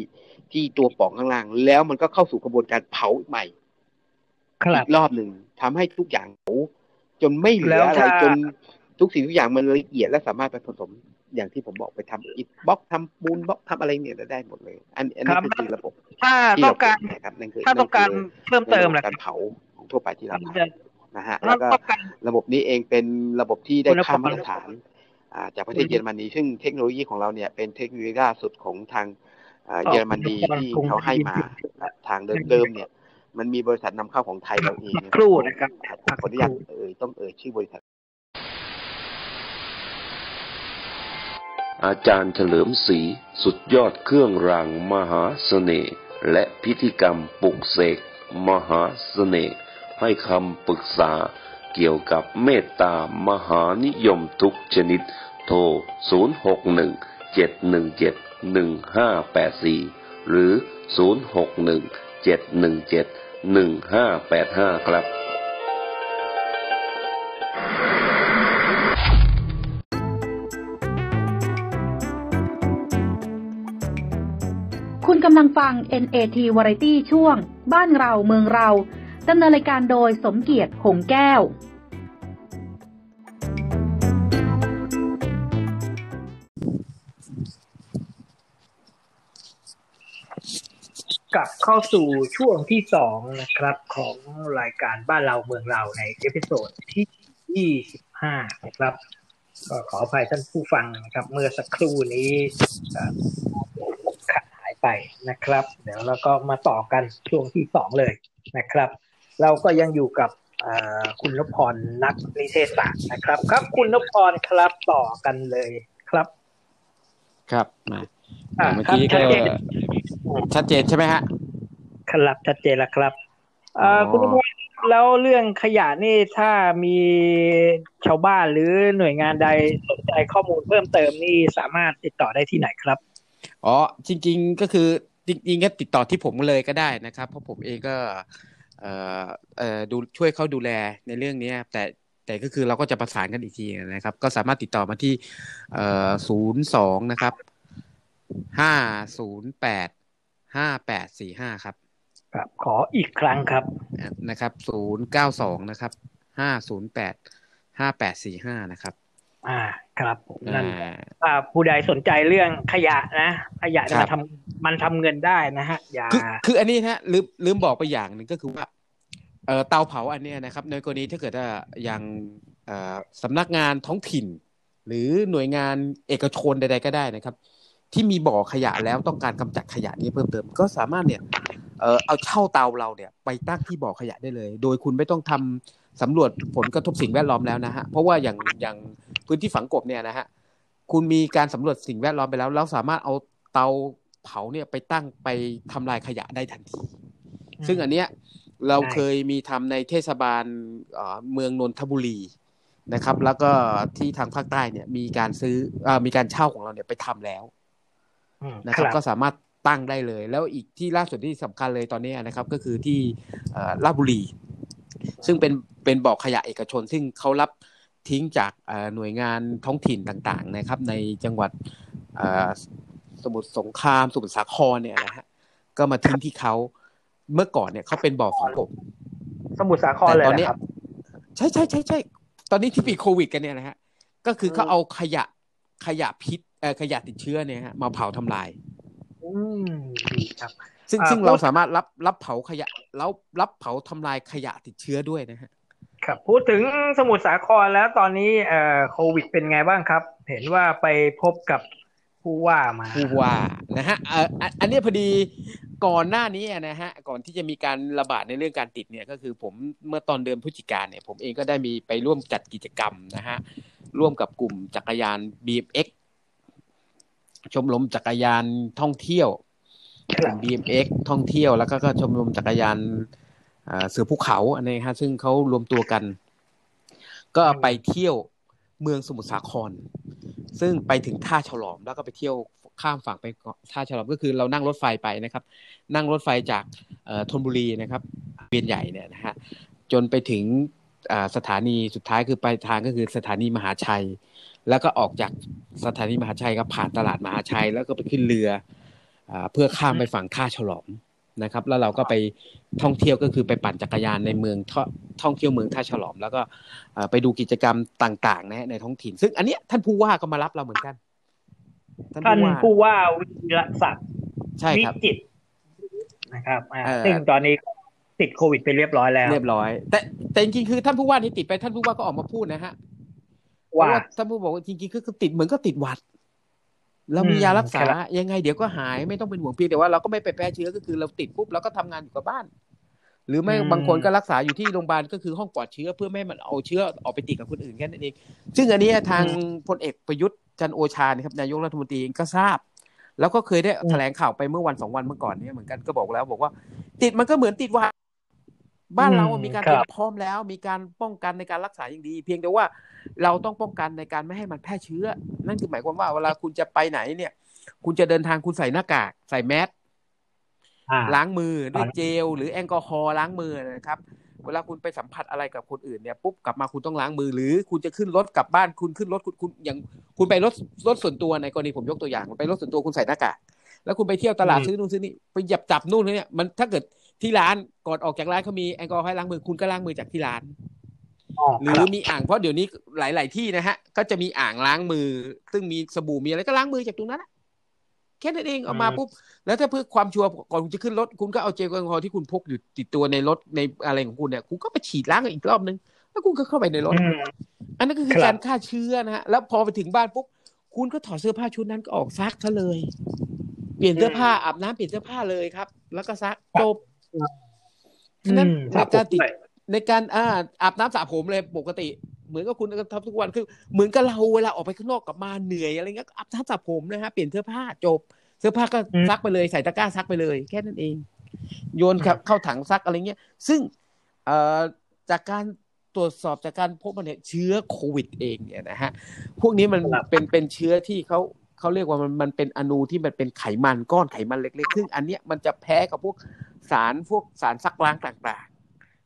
ที่ตัวปล่องข้างล่าง แล้วมันก็เข้าสู่กระบวนการเผาใหม่ครั อีบกรอบหนึ่งทำให้ทุกอย่างเผาจนไม่เหลืแล้อวอะไรถ้าจนทุกสิ่งทุกอย่างมันละเอียดและสามารถไปผสมอย่างที่ผมบอกไปทำอิฐบล็อกทำปูนบล็อกทำอะไรเนี่ยได้หมดเลย อันอันนี้ก็คือระบบถ้าที่ต้อเรางการเป็นนะครับนั่นคือถ้าต้องการนั่นเพิ่มคือเติมในแหระละบบการเผาของทั่วไปที่เรามันทจะำนะฮะถ้าแล้วก็ต้องการระบบนี้เองเป็นระบบที่ได้คุณภาพค่ามาตรฐานอ่าจากประเทศเยอรมนีซึ่งเทคโนโลยีของเราเนี่ยเป็นเทคโนโลยีล่าสุดของทางอ่าเยอรมนีที่เขาให้มาทางเดิมๆเนี่ย มันมีบริษัทนำเข้าของไทยเราเองสักครู่นะครับขออนุญาตเอ่ยต้องเอ่ยชื่อบริษัท อาจารย์เฉลิมศรีสุดยอดเครื่องรางมหาเสน่ห์และพิธีกรรมปลุกเสกมหาเสน่ห์ให้คำปรึกษาเกี่ยวกับเมตตามหานิยมทุกชนิด โทร 061-717-1584 หรือ 061-717-1585ครับคุณกำลังฟัง NAT Variety ช่วง บ้านเราเมืองเราดำเนินรายการโดยสมเกียรติหงแก้ว กลับเข้าสู่ช่วงที่สองนะครับ ของรายการบ้านเราเมืองเราใน episode ที่ยี่สิบห้านะครับก็ขออภัยท่านผู้ฟังนะครับ เมื่อสักครู่นี้เอ่อขาดหายไปนะครับ เดี๋ยวเราก็มาต่อกันช่วงที่สองเลยนะครับ เราก็ยังอยู่กับเอ่อคุณนพพรนักนิเทศศาสตร์นะครับ ครับคุณนพพรครับต่อกันเลยครับ ครับมาอ่าเมื่อกี้ครัก็บ ชัดเจนชัดเจนใช่ไหมฮะครับชัดเจนแล้วครับเอ่ออ๋อคุณนพพรแล้วเรื่องขยะนี่ถ้ามีชาวบ้านหรือหน่วยงานใดสนใจข้อมูลเพิ่มเติมนี่สามารถติดต่อได้ที่ไหนครับอ๋อจริง ๆก็คือจริงๆก็ติดต่อที่ผมเลยก็ได้นะครับ เพราะผมเองก็เอ่อเอ่อดูช่วยเขาดูแลในเรื่องเนี้ยแต่แต่ก็คือเราก็จะประสานกันอีกทีนะครับ ก็สามารถติดต่อมาที่เอ่อศูนย์สองนะครับห้าศูนย์แปด ห้าแปดสี่ห้าครับ ครับ ขออีกครั้งครับนะครับศูนย์เก้าสองนะครับห้าศูนย์แปดห้าแปดสี่ห้านะครับ อ่าครับผมนั่นอ่าถ้าผู้ใดสนใจเรื่องขยะนะ ขยะเนี่ยครัมันบทำมันทำเงินได้นะฮะ อย่า คือคืออันนี้นะฮะลืมลืมบอกไปอย่างหนึ่งก็คือว่าเอ่อเตาเผาอันเนี้ยนะครับ ในกรณีถ้าเกิดว่าอย่างเอ่อสำนักงานท้องถิ่น หรือหน่วยงานเอกชนใด ๆ ก็ได้นะครับ ที่มีบ่อขยะแล้วต้องการกำจัดขยะนี้เพิ่มเติม ก็สามารถเนี่ยเอ่อเอาเช่าเตาเราเนี่ยไปตั้งที่บ่อขยะได้เลย โดยคุณไม่ต้องทำสำรวจผลกระทบสิ่งแวดล้อมแล้วนะฮะเพราะว่าอย่างอย่างพื้นที่ฝังกบเนี่ยนะฮะคุณมีการสำรวจสิ่งแวดล้อมไปแล้วเราสามารถเอาเตาเผาเนี่ยไปตั้งไปทำลายขยะได้ทันที ซึ่งอันเนี้ยเราใช่เคยมีทำในเทศบาลเอ่อเมืองนนทบุรีนะครับ แล้วก็ที่ทางภาคใต้เนี่ยมีการซื้อเอ่อมีการเช่าของเราเนี่ยไปทำแล้วอืม นะครับ ก็สามารถตั้งได้เลย แล้วอีกที่ล่าสุดที่สำคัญเลยตอนนี้นะครับ ก็คือที่เอ่อลาดบุรี ซึ่งเป็นเป็นบ่อขยะเอกชน ซึ่งเขารับทิ้งจากเอ่อหน่วยงานท้องถิ่นต่างๆ นะครับ ในจังหวัดเอ่อสมุทรสงครามสมุทรสาครเนี่ยนะฮะก็มาทิ้งที่เขาเมื่อก่อนเนี่ยเขาเป็นบ่อฝังกบสมุทรสาครแต่เลยตอนนะเนี้ยครับใช่ใช่ใช่ใช่ตอนนี้ที่ปีโควิดกันเนี่ยนะฮะก็คือเขาเอาขยะขยะพิษเอ่อ ขยะติดเชื้อเนี่ยฮะมาเผาทำลาย อืมดีครับ ซึ่งอ่าซึ่งพูดเราสามารถรับรับเผาขยะแล้วรับเผาทำลายขยะติดเชื้อด้วยนะฮะครับพูดถึงสมุทรสาครแล้วตอนนี้เอ่อโควิดเป็นไงบ้างครับ เห็นว่าไปพบกับผู้ว่ามาผู้ว่านะฮะเอ่ออันอันเนี้ยพอดีก่อนหน้านี้นะฮะก่อนที่จะมีการระบาดในเรื่องการติดเนี่ยก็คือผมเมื่อตอนเดือนพฤศจิกาเนี่ยผมเองก็ได้มีไปร่วมจัดกิจกรรมนะฮะร่วมกับกลุ่มจักรยาน BMX ชมรมจักรยานท่องเที่ยวครับ BMX ท่องเที่ยวแล้วก็ก็ชมรมจักรยานเอ่อเสือภูเขาอันนี้ฮะซึ่งเขารวมตัวกัน ก็ไปเที่ยวเมืองสมุทรสาคร ซึ่งไปถึงท่าฉลอมแล้วก็ไปเที่ยวข้ามฝั่งไปเกาะท่าฉลอมก็คือเรานั่งรถไฟไปนะครับ นั่งรถไฟจากเอ่อธนบุรีนะครับเวียนใหญ่เนี่ยนะฮะจนไปถึงอ่า สถานีสุดท้ายคือปลายทางก็คือสถานีมหาชัย แล้วก็ออกจากสถานีมหาชัยก็ผ่านตลาดมหาชัย แล้วก็ไปขึ้นเรืออาเพื่อข้ามไปฝั่งท่าฉลอมนะครับ แล้วเราก็ไปท่องเที่ยวก็คือไปปั่นจักรยานในเมืองท่อท่องเที่ยวเมืองท่าฉลอม แล้วก็เอ่อไปดูกิจกรรมต่างๆนะฮะในท้องถิ่น ซึ่งอันเนี้ยท่านผู้ว่าก็มารับเราเหมือนกัน ท่านผู้ว่าวิรศักดิ์ใช่วิครับจิตรนะครับอ่าเออซึ่งตอนนี้ ติดโควิดไปเรียบร้อยแล้ว เรียบร้อย แต่แต่จริงๆคือท่านผู้ว่าที่ติดไปท่านผู้ว่าก็ออกมาพูดนะฮะเพว่าราะว่าท่านผู้บอกว่าจริงๆคือติดเหมือนก็ติดหวัดเรามีอืมยารักษาครับยังไงเดี๋ยวก็หายไม่ต้องเป็นห่วงเพียงแต่ว่าเราก็ไม่ไปแพร่เชื้อก็คือเราติดปุ๊บเราก็ทำงานอยู่กับบ้าน หรือไม่บางคนก็รักษาอยู่ที่โรงพยาบาลก็คือห้องปลอดเชื้อเพื่อไม่ให้มันเอาเชื้อออกไปติดกับคนอื่นแค่นั้นเองซึ่งอันนี้ทางพลเอกประยุทธ์จันทร์โอชานะครับนายกรัฐมนตรีเองก็ทราบ แล้วก็เคยได้แถลงข่าวไปเมื่อวันสองวันเมื่อก่อนเนี่ยเหมือนกันก็บอกแล้วบอกว่า ติดมันก็เหมือนติดหวัด บ้านเราอะมีการคเตรับรียมพร้อมแล้ว มีการป้องกันในการรักษาอย่างดี เพียงแต่ว่าเราต้องป้องกันในการไม่ให้มันแพร่เชื้อ นั่นคือหมายความว่าเวลาคุณจะไปไหนเนี่ย คุณจะเดินทางคุณใส่หน้ากาก ใส่แมสอ่าล้างมือด้วยอ่าเจล หรือแอลกอฮอล์ล้างมือนะครับ เวลาคุณไปสัมผัสอะไรกับคนอื่นเนี่ยปุ๊บกลับมาคุณต้องล้างมือ หรือคุณจะขึ้นรถกลับบ้านคุณขึ้นรถคุณคุณอย่างคุณไปรถรถส่วนตัวในกรณีผมยกตัวอย่างคุณไปรถส่วนตัวคุณใส่หน้ากากแล้วคุณไปเที่ยวตลาดอืมซื้อนู่นซื้อนี่ไปหยับจับนู่นเนี่ยมันถ้าเกิด ที่ร้านก่อนออกจากร้านเขามีแอลกอฮอล์ให้ล้างมือคุณก็ล้างมือจากที่ร้านอ๋อหครืรัอบมีอ่างเพราะเดี๋ยวนี้หลาย ๆ ที่นะฮะ ก็จะมีอ่างล้างมือ ซึ่งมีสบู่มีอะไรก็ล้างมือจากตรงนั้นนะแค่นั้นเองเออกมาอืมปุ๊บแล้วถ้าเพื่อความชัวร์ก่อนคุณจะขึ้นรถคุณก็เอาเจลแอลกอฮอล์ที่คุณพกอยู่ติดตัวในรถในอะไรของคุณเนี่ยคุณก็ไปฉีดล้างอีกรอบนึงแล้วคุณก็เข้าไปในรถอืมอันนั้นก็คือครับการฆ่าเชื้อนะฮะแล้วพอไปถึงบ้านปุ๊บคุณก็ถอดเสื้อผ้าชุดนั้นก็ออกซักซะเลย เปลี่ยนเสื้อผ้าอาบน้ำเปลี่ยนเสื้อผ้าเลยครับ แล้วก็ซักจบฉะ นั้นอืมในการติดครับผมในการอ่าอาบน้ำสระผมเลยปกติ เหมือนกับคุณทำทุกวันคือเหมือนกับเราเวลาออกไปข้างนอกกลับมาเหนื่อยอะไรเงี้ยก็อาบน้ำสระผมนะฮะเปลี่ยนเสื้อผ้าจบ เสื้อผ้าก็อืมซักไปเลยใส่ตะกร้าซักไปเลย แค่นั้นเอง โยนครับเข้าถังซักอะไรเงี้ย ซึ่งเอ่อจากการตรวจสอบจากการพบมันเนี่ยเชื้อโควิดเองเนี่ยนะฮะพวกนี้มันครับเป็นเป็นเชื้อที่เขาเขาเรียกว่ามันมันเป็นอนูที่มันเป็นไขมันก้อนไขมันเล็กๆซึ่งอันเนี้ยมันจะแพ้กับพวก สารพวกสารซักล้างต่าง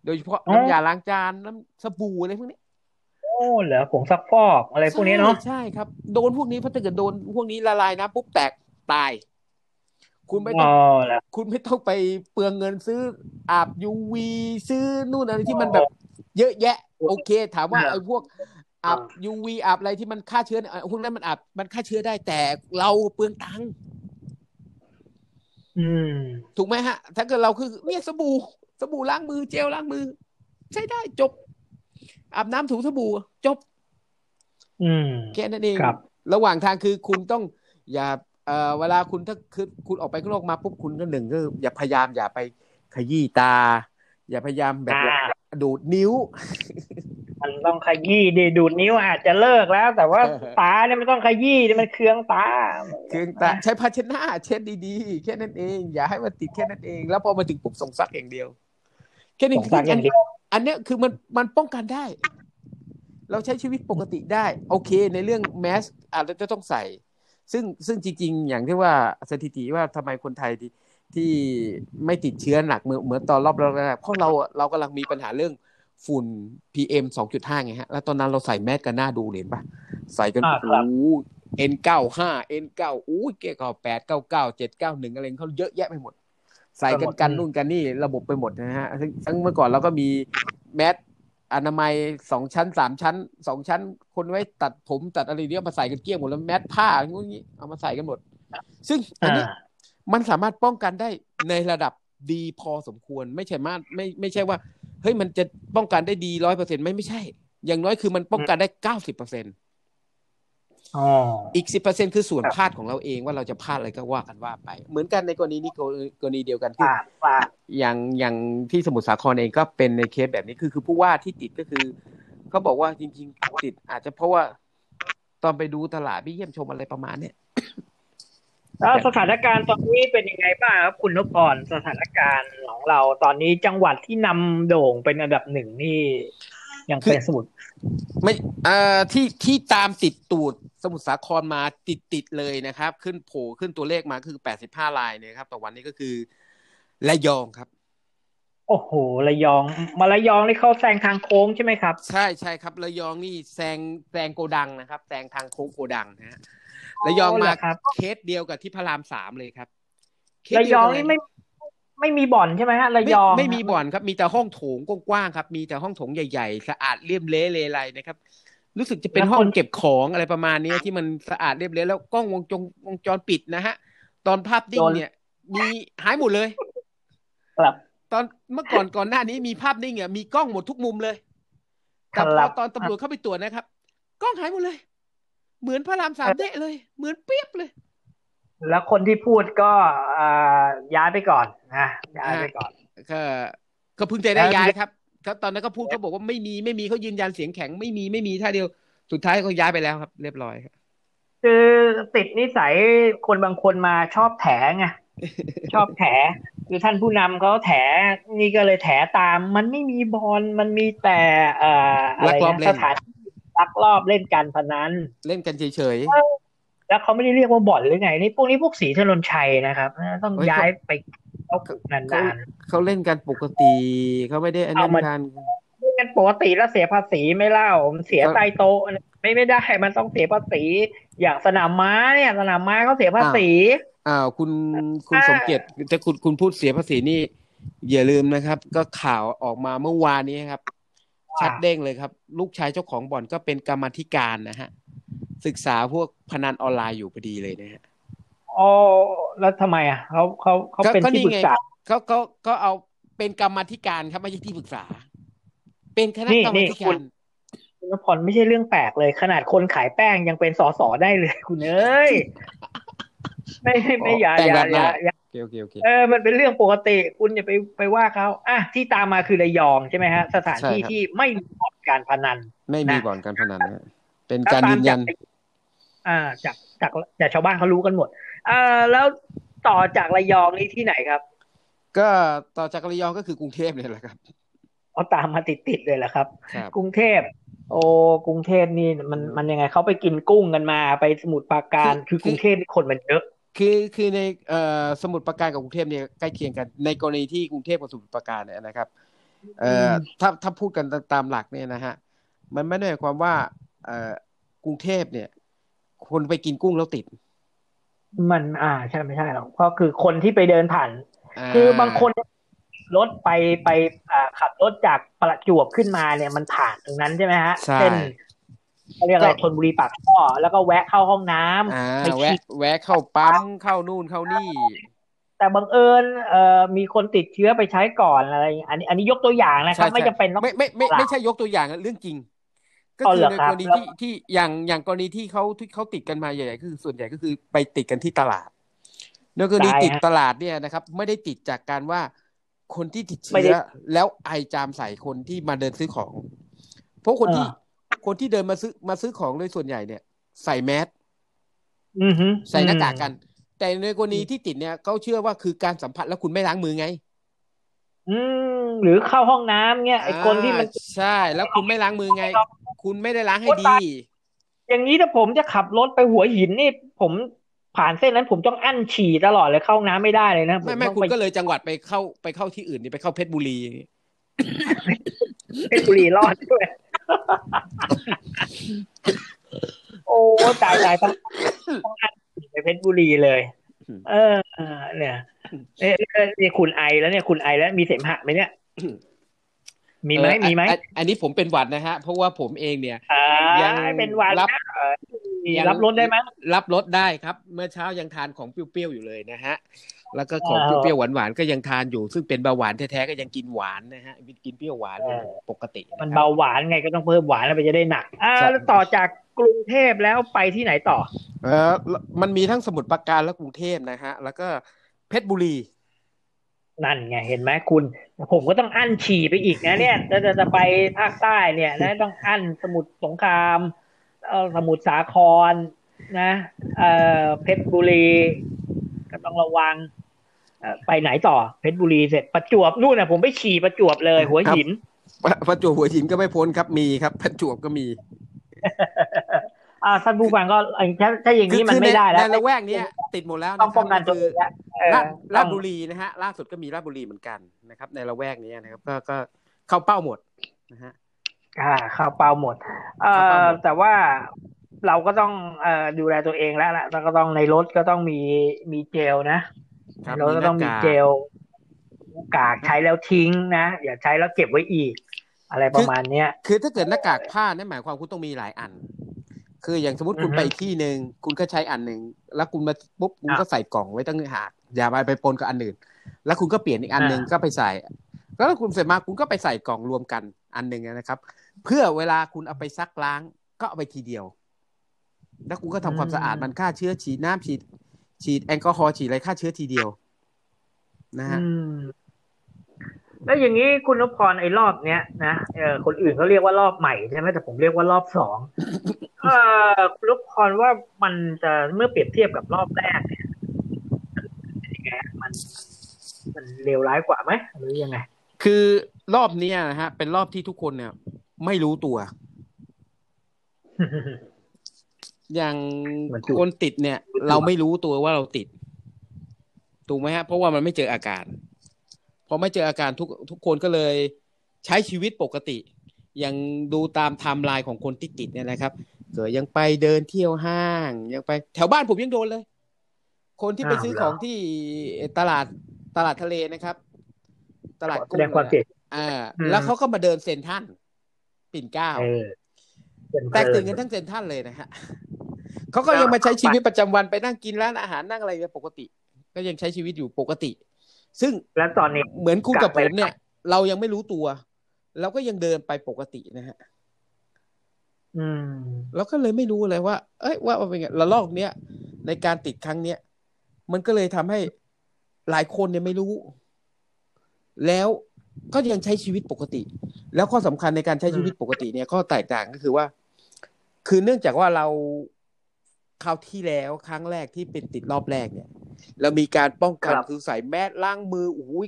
โดยเฉพาะอ๋อน้ำยาล้างจานน้ำสบู่อะไรพวกนี้โอ้เหรอผงซักฟอกอะไรพวกนี้เนาะใช่ใช่ครับโดนพวกนี้เพราะถ้าเกิดโดนพวกนี้ละลายนะปุ๊บแตกตาย คุณไม่ต้อ๋อองเหรอคุณไม่ต้องไปเปลืองเงินซื้ออาบยูวีซื้อนู่นอะไรที่มันแบบเยอะแยะ โอเค ถามว่าไอ้พวกอาบยูวีอาบอะไรที่มันฆ่าเชื้อเนี่ยพวกนั้นมันอาบมันฆ่าเชื้อได้แต่เราเปลืองตังค์อืม ถูกไหมฮะ ถ้าเกิดเราคือเนี่ยสบู่สบู่ล้างมือเจลล้างมือ ใช้ได้จบ อาบน้ำถูสบู่จบ อืมแค่นั้นเองครับ ระหว่างทางคือคุณต้อง อย่าเอ่อเวลาคุณถ้าคือคุณออกไปข้างนอกมาปุ๊บคุณก็หนึ่งก็อย่าพยายามอย่าไปขยี้ตา อย่าพยายามแบบอ่าดูดนิ้ว มันต้องขยี้ดีดูดนิ้วอาจจะเลิกแล้ว แต่ว่าเออตาเนี่ยมันต้องขยี้เนี่ยมันเคืองตาเครื่องตาใช้ภาชนะเช็ดดีๆ แค่นั้นเอง อย่าให้มันติดแค่นั้นเอง แล้วพอมาถึงปุ๊บส่งซักอย่างเดียวแค่นี้ส่งซักอย่างเดียวอันเนี้ยคือมันมันป้องกันได้ เราใช้ชีวิตปกติได้ โอเค ในเรื่องแมสอาจจะต้องใส่ ซึ่งซึ่งจริง ๆ อย่างที่ว่าสถิติว่าทำไมคนไทยที่ที่ไม่ติดเชื้อหนักเหมือนเหมือนตอนรอบแรกๆเพราะเราอะเรากำลังมีปัญหาเรื่อง ฝุ่น PM 2.5ไงฮะ แล้วตอนนั้นเราใส่แมสกันหน้าดูเห็นปะใส่กันอ่าโอ้ครับโห N95 N9 อู้ยเก้าแปดเก้าเก้าเจ็ดเก้าหนึ่งอะไรเขาเยอะแยะไปหมด ใส่กันกันนู่นกันนี่ระบบไปหมดนะฮะซึ่งซึ่งเมื่อก่อนเราก็มีแมสอนามัยสองชั้นสามชั้นสองชั้น คนไว้ตัดผมตัดอะไรเนี้ยมาใส่กันเกลี้ยงหมดแล้วแมสผ้าอย่างงี้เอามาใส่กันหมด ซึ่งอันอ่านี้มันสามารถป้องกันได้ในระดับดีพอสมควรไม่ใช่มาไม่ไม่ใช่ว่า เฮ้ยมันจะป้องกันได้ดีร้อยเปอร์เซ็นไม่ไม่ใช่ อย่างน้อยคือมันป้องกันได้เก้าสิบเปอร์เซ็นอ๋ออีกสิบเปอร์เซ็นคือส่วนครับพลาดของเราเองว่าเราจะพลาดอะไรก็ว่ากันว่าไป เหมือนกันในกรณีนี้กรณีกรณีเดียวกันคือปากปากอย่างอย่างที่สมุทรสาครเองก็เป็นในเคสแบบนี้คือคือผู้ว่าที่ติดก็คือเขาบอกว่าจริง ๆ ติดอาจจะเพราะว่าตอนไปดูตลาดไปเยี่ยมชมอะไรประมาณเนี้ย แล้วสถานการณ์ตอนนี้เป็นยังไงบ้างครับคุณนพพรสถานการณ์ของเราตอนนี้จังหวัดที่นำโด่งเป็นอันดับหนึ่งนี่ยังเป็นสมุทรไม่เอ่อที่ที่ตามติดตูดสมุทรสาครมาติดติดๆเลยนะครับ ขึ้นโผล่ขึ้นตัวเลขมาคือแปดสิบห้ารายเนี่ยครับต่อวันนี้ก็คือระยองครับ โอ้โหระยอง มาระยองนี่เขาแซงทางโค้งใช่ไหมครับ ใช่ใช่ครับระยองนี่แซงแซงโกดังนะครับแซงทางโค้งโกดังนะฮะ ระยองอ๋อเหรมาอครับเคสเดียวกับที่พระรามสามเลยครับเคสระเดียวองกัเลนี่ไม่ไม่มีบ่อนใช่ไหมฮะระไม่ยองไม่มีบ่อนครับ มีแต่ห้องโถงกว้างๆครับ มีแต่ห้องโถงใหญ่ๆ สะอาดเรียบเละเลไรนะครับ รู้สึกจะเป็นห้องเก็บของอะไรประมาณนี้ที่มันสะอาดเรียบเละแล้วกล้องวงจรวงจรปิดนะฮะ ตอนภาพดิ้งเนี่ย มีหายหมดเลย ครับ ตอนเมื่อก่อนก่อนหน้านี้มีภาพนิ่งอะมีกล้องหมดทุกมุมเลยแต่พครัอบตอนตำรวจเข้าไปตรวจนะครับ กล้องหายหมดเลย เหมือนพระรามสามเดะเลย เหมือนเปียบเลย แล้วคนที่พูดก็อ่าย้ายไปก่อนนะย้ายไปก่อนก็ก็เพิ่งจะได้แล้วย้ายครับเขาตอนนั้นก็พูดเขาบอกว่าไม่มีไม่มีเขายืนยันเสียงแข็งไม่มีไม่มีท่าเดียวสุดท้ายเขาย้ายไปแล้วครับ เรียบร้อยครับคือติดนิสัยคนบางคนมาชอบแถไงชอบแถคือท่านผู้นำเขาแถนี่ก็เลยแถตาม มันไม่มีบอลมันมีแต่เอ่ออะไรลักลอบนะเล่สนถานที่ ลักลอบเล่นการพนันเล่นกันเฉยแล้วเขาไม่ได้เรียกว่าบ่อนหรือไงนี่พวกนี้พวกสีถนนชัยนะครับต้องเฮ้ยย้ายไปเอาคุกๆเขานานเขาเล่นกันปกติเขาไม่ได้อันนั้นเอามากันๆไม่งั้นปกติแล้วเสียภาษีไหม่เล่ามันเสียครับใต้โต๊ะไม่ไม่ได้มันต้องเสียภาษี อย่างสนามม้าเนี่ยสนามม้าเขาเสียภาษีอ้าวคุณคุณอ่าสมเกียรติถ้าคุณคุณพูดเสียภาษีนี่อย่าลืมนะครับ ก็ข่าวออกมาเมื่อวานนี้ครับ ชัดเด้งเลยครับ ลูกชายเจ้าของบ่อนก็เป็นกรรมาธิการนะฮะ ศึกษาพวกพนันออนไลน์อยู่พอดีเลยนะฮะอ๋อแล้วทำไมอะเขาเขาเขาเป็นที่ปรึกษาเขาเขาเขาเอาเป็นกรรมาธิการครับไม่ใช่ที่ปรึกษา เป็นคณะนี่กรรนี่มาธิคุการณคุณนพพรไม่ใช่เรื่องแปลกเลย ขนาดคนขายแป้งยังเป็นสสได้เลย คุณเอ้ยไม่ไม่ไม่อย่าแป้งอย่าราดหอย่าน้าอย่า โอเคโอเคโอเคเออมันเป็นเรื่องปกติ คุณอย่าไปไปว่าเขาอะที่ตามมาคือระยองใช่ไหมฮะ สถานที่ใช่ครับที่ไม่มีบ่อนการพนัน ไม่มีนะบ่อนการพนันนะเป็นแล้วการตามยืนยันจากอ่า จากจากจากชาวบ้านเขารู้กันหมดเอ่าแล้วต่อจากระยองนี่ที่ไหนครับ ก็ต่อจากระยองก็คือกรุงเทพเนี่ยแหละครับเอาตามมาติดติดๆเลยแหละครับครับ กรุงเทพโอ้กรุงเทพนี่มันมันยังไงเขาไปกินกุ้งกันมาไปสมุทรปราการคือคือกรุงเทพนี่คนมันเยอะ คือคือในเอ่อสมุทรปราการกับกรุงเทพเนี่ยใกล้เคียงกัน ในกรณีที่กรุงเทพกับสมุทรปราการเนี่ยนะครับเอ่อถ้าถ้าพูดกันตามหลักเนี่ยนะฮะมันไม่ได้หมายความว่าเอ่อกรุงเทพเนี่ย คนไปกินกุ้งแล้วติด มันอ่าใช่ไม่ใช่หรอกเพราะคือคนที่ไปเดินผ่านาคือบางคนรถไปไปอ่าขับรถจากประจวบขึ้นมาเนี่ยมันผ่านตรงนั้นใช่ไหมฮะใช่เส้น เขาเรียกอะไรธนบุรีปากท่อแล้วก็แวะเข้าห้องน้ำอ่าไปแวะฉีดแวะเข้าปั๊มเข้านู่นเข้านี่ แต่บังเอิญเอ่อมีคนติดเชื้อไปใช้ก่อนอะไรอย่างเงี้ยอันนี้อันนี้ยกตัวอย่างนะครับใช่ไม่จำเป็นต้องไม่ไม่ไม่หลักไม่ใช่ยกตัวอย่างอะเรื่องจริง ก็อ๋อคืเหรออในครักบรณีแล้วที่ที่อย่างอย่างกรณีที่เขาที่เขาติดกันมาใหญ่ๆก็คือส่วนใหญ่ก็คือไปติดกันที่ตลาดในกรณีใช่ติดฮะตลาดเนี่ยนะครับ ไม่ได้ติดจากการว่าคนที่ติดไม่เชื้ได้อแล้วไอจามใส่คนที่มาเดินซื้อของ เพราะคนที่อ่า คนที่เดินมาซื้อมาซื้อของโดยส่วนใหญ่เนี่ย ใส่แมสอือฮึใส่หน้ากากกัน แต่ในกรณีที่ติดเนี่ยเขาเชื่อว่าคือการสัมผัสแล้วคุณไม่ล้างมือไง อืม หรือเข้าห้องน้ำเนี่ยไอ้คนที่มันอ่าใช่ แล้วคุณไม่ล้างมือไง คุณไม่ได้ล้างให้โอ๊ยดีตายอย่างนี้ถ้าผมจะขับรถไปหัวหินนี่ ผมผ่านเส้นนั้นผมต้องอั้นฉี่ตลอดเลยเข้าห้องน้ำไม่ได้เลยนะไม่ไม่ต้องคุณไปก็เลยจังหวัดไปเข้าไปเข้าที่อื่นนี่ไปเข้าเพชรบุรีอย่างงี้เพชรบุรีรอดด้วย โอ้ตายตายต้องต้องอันไปเพชรบุรีเลย เออเนี่ยเอ๊ะเนี่ยคุณไอแล้วเนี่ยคุณไอแล้วมีเสมหะไหมเนี่ย มีไหมเออมีไหมอันอันนี้ผมเป็นหวัดนะฮะ เพราะว่าผมเองเนี่ยอ่ายังเป็นหวันรับนะเออรับรถได้ไหมรับรสได้ครับ เมื่อเช้ายังทานของเปรี้ยวๆอยู่เลยนะฮะแล้วก็ของอ้าวเปรี้ยวๆหวานๆก็ยังทานอยู่ ซึ่งเป็นเบาหวานแท้ๆก็ยังกินหวานนะฮะกินเปรี้ยวหวานปกติะมันครับเบาหวานไงก็ต้องเพิ่มหวานแล้วมันจะได้หนักอ่าใช่แล้วต่อจากกรุงเทพแล้วไปที่ไหนต่อเออมันมีทั้งสมุทรปราการและกรุงเทพนะฮะ แล้วก็เพชรบุรี นั่นไงเห็นไหมคุณ ผมก็ต้องอั้นฉี่ไปอีกนะเนี่ยจะจะจะไปภาคใต้เนี่ยนะต้องอั้นสมุทรสงครามเออสมุทรสาครนะเออเพชรบุรีก็ต้องระวังเอ่อไปไหนต่อเพชรบุรีเสร็จประจวบนู่นนะผมไปฉี่ประจวบเลย หัวหินประประจวบหัวหินก็ไม่พ้นครับมีครับ ประจวบก็มี อ่าท่านผู้ฟังก็เอ่อถ้าถ้าอย่างนี้มันคือไม่ได้ในแล้วในละแวกเนี้ยติดหมดแล้วต้องนะคป้รัอบงกันตัวคืเองแล้วเออราชต้ราอชงบุรีนะฮะ ล่าสุดก็มีราชบุรีเหมือนกันนะครับ ในละแวกนี้นะครับ ก็ก็เข้าเป้าหมดนะฮะอ่าเข้าเป้าหมด เอ่เข้าเป้าอหมดแต่ว่าเราก็ต้องเอ่อดูแลตัวเองแล้วล่ะแล้วก็ต้องในรถก็ต้องมีมีเจลนะครับในรถก็ต้องมีหน้ากากเจลหน้ากากใช้แล้วทิ้งนะอย่าใช้แล้วเก็บไว้อีก อะไรประมาณเนี้ย คือถ้าเกิดหน้ากากผ้านั่นหมายความคุณต้องมีหลายอัน คืออย่างสมมติคุณอือฮึไปอีกที่หนึ่งคุณก็ใช้อันหนึ่งแล้วคุณมาปุ๊บคุณอะก็ใส่กล่องไว้ตั้งหากอย่าไปไปปนกับอันอื่น แล้วคุณก็เปลี่ยนอีกอันหนึ่งอ่าก็ไปใส่ แล้วคุณเสร็จมาคุณก็ไปใส่กล่องรวมกันอันหนึ่งนะครับ เพื่อเวลาคุณเอาไปซักล้างก็เอาไปทีเดียว แล้วคุณก็ทำความสะอาดมันฆ่าเชื้อฉีดน้ำฉีด ฉีดแอลกอฮอล์ฉีดอะไรฆ่าเชื้อทีเดียวนะฮะอืม แล้วอย่างนี้คุณนพพรไอ้รอบเนี้ยนะเออคนอื่นเขาเรียกว่ารอบใหม่ใช่ไหมแต่ผมเรียกว่ารอบสองเออคุณนพพรว่ามันจะเมื่อเปรียบเทียบกับรอบแรกเนี่ยเป็นยังไงมัน มันเลวร้ายกว่าไหมหรือยังไง คือรอบเนี้ยนะฮะ เป็นรอบที่ทุกคนเนี่ย ไม่รู้ตัว อย่างมันจุกคนติดเนี่ย เราไม่รู้ตัวว่าเราติดถูกไหมฮะเพราะว่ามันไม่เจออาการ พอไม่เจออาการทุกทุกคนก็เลยใช้ชีวิตปกติ ยังดูตามไทม์ไลน์ของคนที่ติดเนี่ยนะครับเกิดยังไปเดินเที่ยวห้างยังไปแถวบ้านผมยังโดนเลย คนที่ไปอ้าวซื้อเหรอของที่ตลาดตลาดทะเลนะครับ ตลาดแสกุ้งดงความเสียอ่าอืมแล้วเขาก็มาเดินเซ็นทรันปิ่นเกล้าเออเป็นแตกตื่นกันทั้งเซ็นทรันเลยนะฮะเขาก็ยังมาใช้ชีวิตประจำวันไปนั่งกินร้านอาหารนั่งอะไรกันปกติ ก็ยังใช้ชีวิตอยู่ปกติ ซึ่งแล้วตอนนี้เหมือนคุณกับกลัผบไปมเนี่ย เรายังไม่รู้ตัว เราก็ยังเดินไปปกตินะฮะอืมเราก็เลยไม่รู้เลยว่า เอ้ยว่าว่าเป็นไงระลอกเนี้ยในการติดครั้งเนี้ยมันก็เลยทำให้หลายคนเนี่ยไม่รู้ แล้วก็ยังใช้ชีวิตปกติ แล้วข้อสำคัญในการใช้ชีวิตปกติเนี่ยข้อแตกต่างก็คือว่า คือเนื่องจากว่าเราคราวที่แล้วครั้งแรกที่เป็นติดรอบแรกเนี่ย เรามีการป้องกันครับคือใส่แมสล้างมือโอ้ย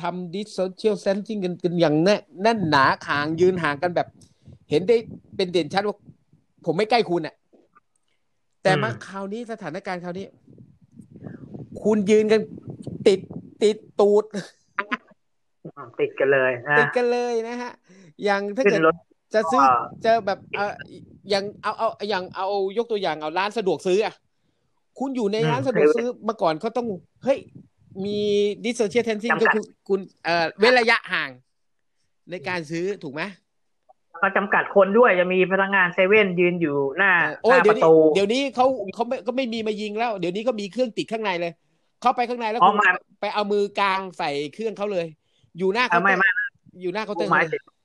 ทำ dis social distancing กันกันอย่างแน่นแน่นหนาห่างยืนห่างกันแบบ เห็นได้เป็นเด่นชัดว่า ผมไม่ใกล้คุณอะแต่มาอืมคราวนี้สถานการณ์คราวนี้ คุณยืนกันติดติดตูด ติดกันเลยนะติดกันเลยนะฮะ อย่างถ้าขึ้เกินดรถจะซื้อก็จะแบบเอออย่างเอาเอาอย่างเอายกตัวอย่างเอาร้านสะดวกซื้ออะ คุณอยู่ในร้านสะดวกซื้อมาก่อนเขาต้อง เฮ้ย มีดิสโซเชียลเทนซิ่งก็คือคุณเอ่อเว้นระยะห่าง ในการซื้อถูกไหมก็จำกัดคนด้วยจะมีพนักงานเซเว่นยืนอยู่หน้าโอ้หยน้าเดี๋ปยวระนี้ตูเดี๋ยวนี้เขาเขาไม่ก็ไม่มีมายิงแล้ว เดี๋ยวนี้ก็มีเครื่องติดข้างในเลย เข้าไปข้างในแล้วอ๋อคุณไม่ไปเอามือกลางใส่เครื่องเขาเลย อยู่หน้าอะเขาน์ไม่เตอไม่ร์อยู่หน้าเคาน์เตอร์หมายเลถึยงเอ่อ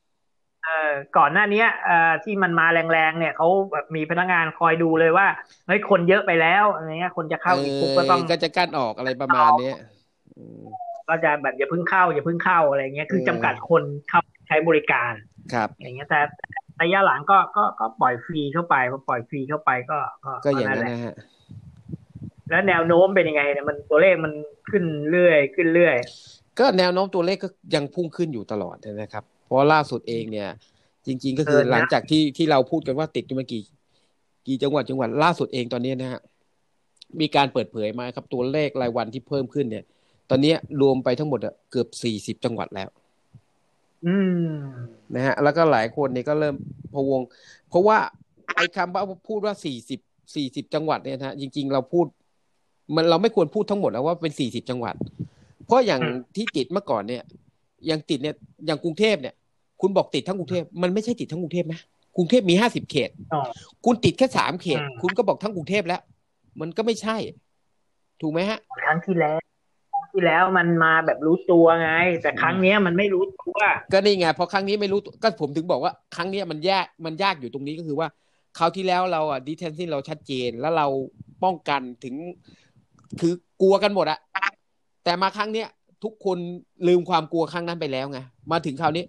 ก่อนหน้าเนี้ยเอ่อที่มันมาแรงๆเนี่ยเขาแบบมีพนักงานคอยดูเลยว่าเฮ้ยคนเยอะไปแล้วอะไรเงี้ยคนจะเข้าอีกปุ๊บก็ต้องเก็จะกั้นออกอะไรประมาณเนี้ยอืมก็จะแบบอย่าเพิ่งเข้าอย่าเพิ่งเข้าอะไรเงี้ยคือเออจำกัดคนเข้าใช้บริการครับ อย่างเงี้ยแต่ระยะหลังก็ก็ก็ปล่อยฟรีเข้าไปพอปล่อยฟรีเข้าไปก็ก็ก็อย่างนั้นแหละนะฮะแล้วแนวโน้มเป็นยังไงเนี่ยมันตัวเลขมันขึ้นเรื่อยขึ้นเรื่อยก็แนวโน้มตัวเลขก็ยังพุ่งขึ้นอยู่ตลอดนะครับ เพราะล่าสุดเองเนี่ย จริง ๆ ก็คือเออนะหลังจากที่ที่เราพูดกันว่าติดอยู่มากี่ กี่จังหวัดจังหวัดล่าสุดเองตอนนี้นะฮะมีการเปิดเผยมาครับตัวเลขรายวันที่เพิ่มขึ้นเนี่ย ตอนนี้รวมไปทั้งหมดอะเกือบสี่สิบจังหวัดแล้ว อืมนะฮะ แล้วก็หลายคนเนี่ยก็เริ่มพะวง เพราะว่าไอ้คำว่าพูดว่าสี่สิบสี่สิบจังหวัดเนี่ยนะฮะจริง ๆ เราพูด มันเราไม่ควรพูดทั้งหมดแล้วว่าเป็นสี่สิบจังหวัด เพราะอย่างอืมที่ติดเมื่อก่อนเนี่ยอ ย่างติดเนี่ยอย่างกรุงเทพเนี่ย คุณบอกติดทั้งกรุงเทพมันไม่ใช่ติดทั้งกรุงเทพนะกรุงเทพมีห้าสิบเขตอ๋อคุณติดแค่สามเขตอืมคุณก็บอกทั้งกรุงเทพแล้ว มันก็ไม่ใช่ ถูกไหมฮะ ครั้งที่แล้วครั้งที่แล้วมันมาแบบรู้ตัวไง แต่ครั้งเนี้ยมันไม่รู้ตัวก็นี่ไงพอครั้งนี้ไม่รู้ตัวก็ผมถึงบอกว่า ครั้งเนี้ยมันยากมันยากอยู่ตรงนี้ก็คือว่าคราวที่แล้วเราอะดิเทนซิ่งเราชัดเจนแล้วเราป้องกันถึง คือกลัวกันหมดอะแต่มาครั้งเนี้ย ทุกคนลืมความกลัวครั้งนั้นไปแล้วไงมาถึงคราวนี้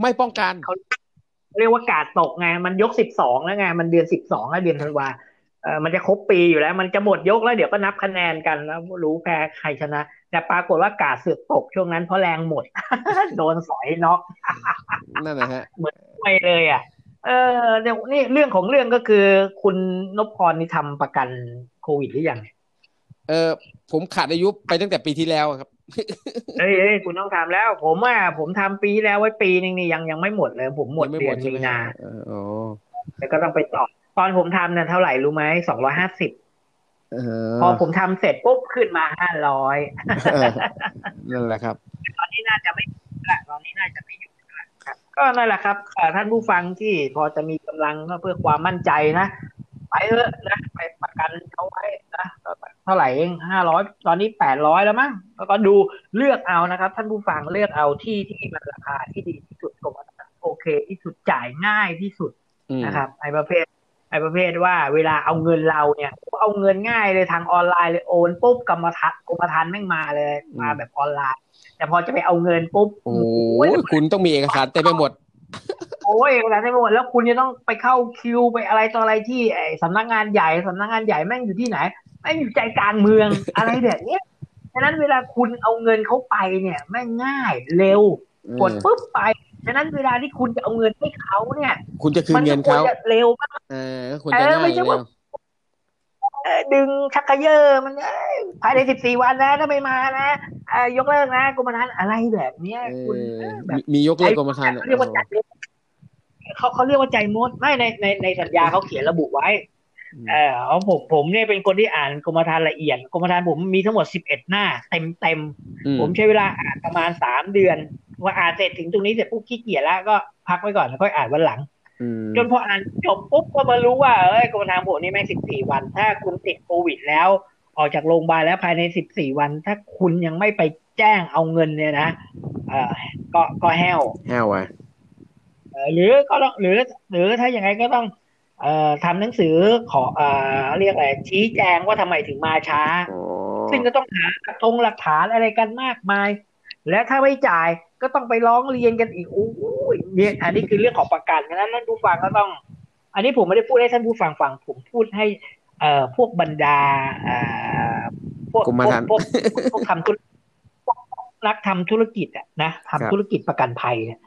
ไม่ป้องกันเขาเรียกว่ากาดตกไง มันยกสิบสองแล้วไง มันเดือนสิบสองแล้วเดือนธันวาเออมันจะครบปีอยู่แล้ว มันจะหมดยกแล้วเดี๋ยวก็นับคะแนนกันแล้วรู้แพ้ใครชนะ แต่ปรากฏว่ากาดเสือกตกช่วงนั้นเพราะแรงหมด โดนสอยน็อกนั่นนะฮะไปเลยอะเออเดี๋ยวนี่เรื่องของเรื่องก็คือ คุณนพพรนี่ทำประกันโควิดหรือยังเออผมขาดอายุไปตั้งแต่ปีที่แล้วครับเอ้ยเอ้ยคุณต้องทำแล้ว ผมอะผมทำปีที่แล้วไว้ปีนึงนี่ยังยังไม่หมดเลย ผมหมดยังไม่เดืหมอดนใช่ไหมีมนาเอออ๋อแล้วก็ต้องไปต่อ ตอนผมทำเนี่ยเท่าไหร่รู้ไหมสองร้อยห้าสิบเอพอผมทำเสร็จปุ๊บขึ้นมาห้าร้อยเออนั่นแหละครับ ตอนนี้น่าจะไม่ละตอนนี้น่าจะไม่อยู่ละครับก็นั่นแหละครับเอ่อท่านผู้ฟังที่พอจะมีกำลังก็เพื่อความมั่นใจนะ ไปเถอะนะไปประกันเขาไว้นะก็เท่าไหร่เองห้าร้อยตอนนี้แปดร้อยแล้วมั้งแล้วก็ดูเลือกเอานะครับ ท่านผู้ฟังเลือกเอาที่ที่มันราคาที่ดีที่สุดกรมธรรม์โอเคที่สุดจ่ายง่ายที่สุดอืมนะครับไอ้ประเภทไอ้ประเภทว่าเวลาเอาเงินเราเนี่ยเอาเงินง่ายเลยทางออนไลน์เลยโอนปุ๊บกรรมธรรม์กรมธรรม์แม่งมาเลยมาแบบออนไลน์ แต่พอจะไปเอาเงินปุ๊บโอ้ยคุณต้องมีเอกสารเต็มไปหมด โอ้ยเวลาได้หมดแล้วคุณจะต้องไปเข้าคิวไปอะไรต่ออะไรที่ไอ้สำนักงานใหญ่สำนักงานใหญ่แม่งอยู่ที่ไหนแม่งอยู่ใจกลางเมืองอะไรแบบเนี้ยฉะนั้นเวลาคุณเอาเงินเขาไปเนี่ยแม่งง่ายเร็วกดปุ๊บไปฉะนั้นเวลาที่คุณจะเอาเงินให้เขาเนี่ย คุณจะคืนมัเงินควรเขาจะเร็วมากเออควรจะเออง่ายไม่ใช่เร็ว่าวเออ ดึงชักกระเยอะมันเอ้ยภายในสิบสี่วันนะถ้าไม่มานะเอ่อยกเลิกนะกรมธรรม์อะไรแบบเนี้ยเอคุณอเออแบมีบมียกเลิกกรมธรรม์เขาเรียกว่าใจเขาเขาเรียกว่าใจมดไม่ในในในสัญญาเขาเขียนระบุไว้เออเอาผมผมเนี่ยเป็นคนที่อ่านกรมธรรม์ละเอียดกรมธรรม์ผมมีทั้งหมดสิบเอ็ดหน้า เต็มเต็มอืมผมใช้เวลาอ่านประมาณสามเดือนว่าอ่านเสร็จถึงตรงนี้เสร็จปุ๊บขี้เกียจแล้วก็พักไว้ก่อนแล้วค่อยอ่านวันหลังอืม จนพออ่านจบปุ๊บก็มารู้ว่าเอ้ยกรมธรรม์ผมนี่แม่งสิบสี่วัน ถ้าคุณติดโควิดแล้ว ออกจากโรงพยาบาลแล้วภายในสิบสี่วัน ถ้าคุณยังไม่ไปแจ้งเอาเงินเนี่ยนะเออก็ก็แห้วแห้วอะเอ่อหรือก็ต้องหรือ หรือถ้าอย่างไรก็ต้องเอ่อทำหนังสือขอเอ่อเรียกอะไรชี้แจงว่าทำไมถึงมาช้าอ๋อซึ่งก็ต้องหาตรงหลักฐานอะไรกันมากมาย และถ้าไม่จ่าย ก็ต้องไปร้องเรียนกันอีกโอ้ยเนี่ยอันนี้คือเรื่องของประกันฉะนั้นท่านผู้ฟังก็ต้อง อันนี้ผมไม่ได้พูดให้ท่านผู้ฟังฟังผมพูดให้ เอ่อพวกบรรดาเอ่อพวกกรมพวกธรรม์พวกพวกทำธุรพวกนักทำธุรกิจอะนะครับทำธุรกิจประกันภัยเนี่ย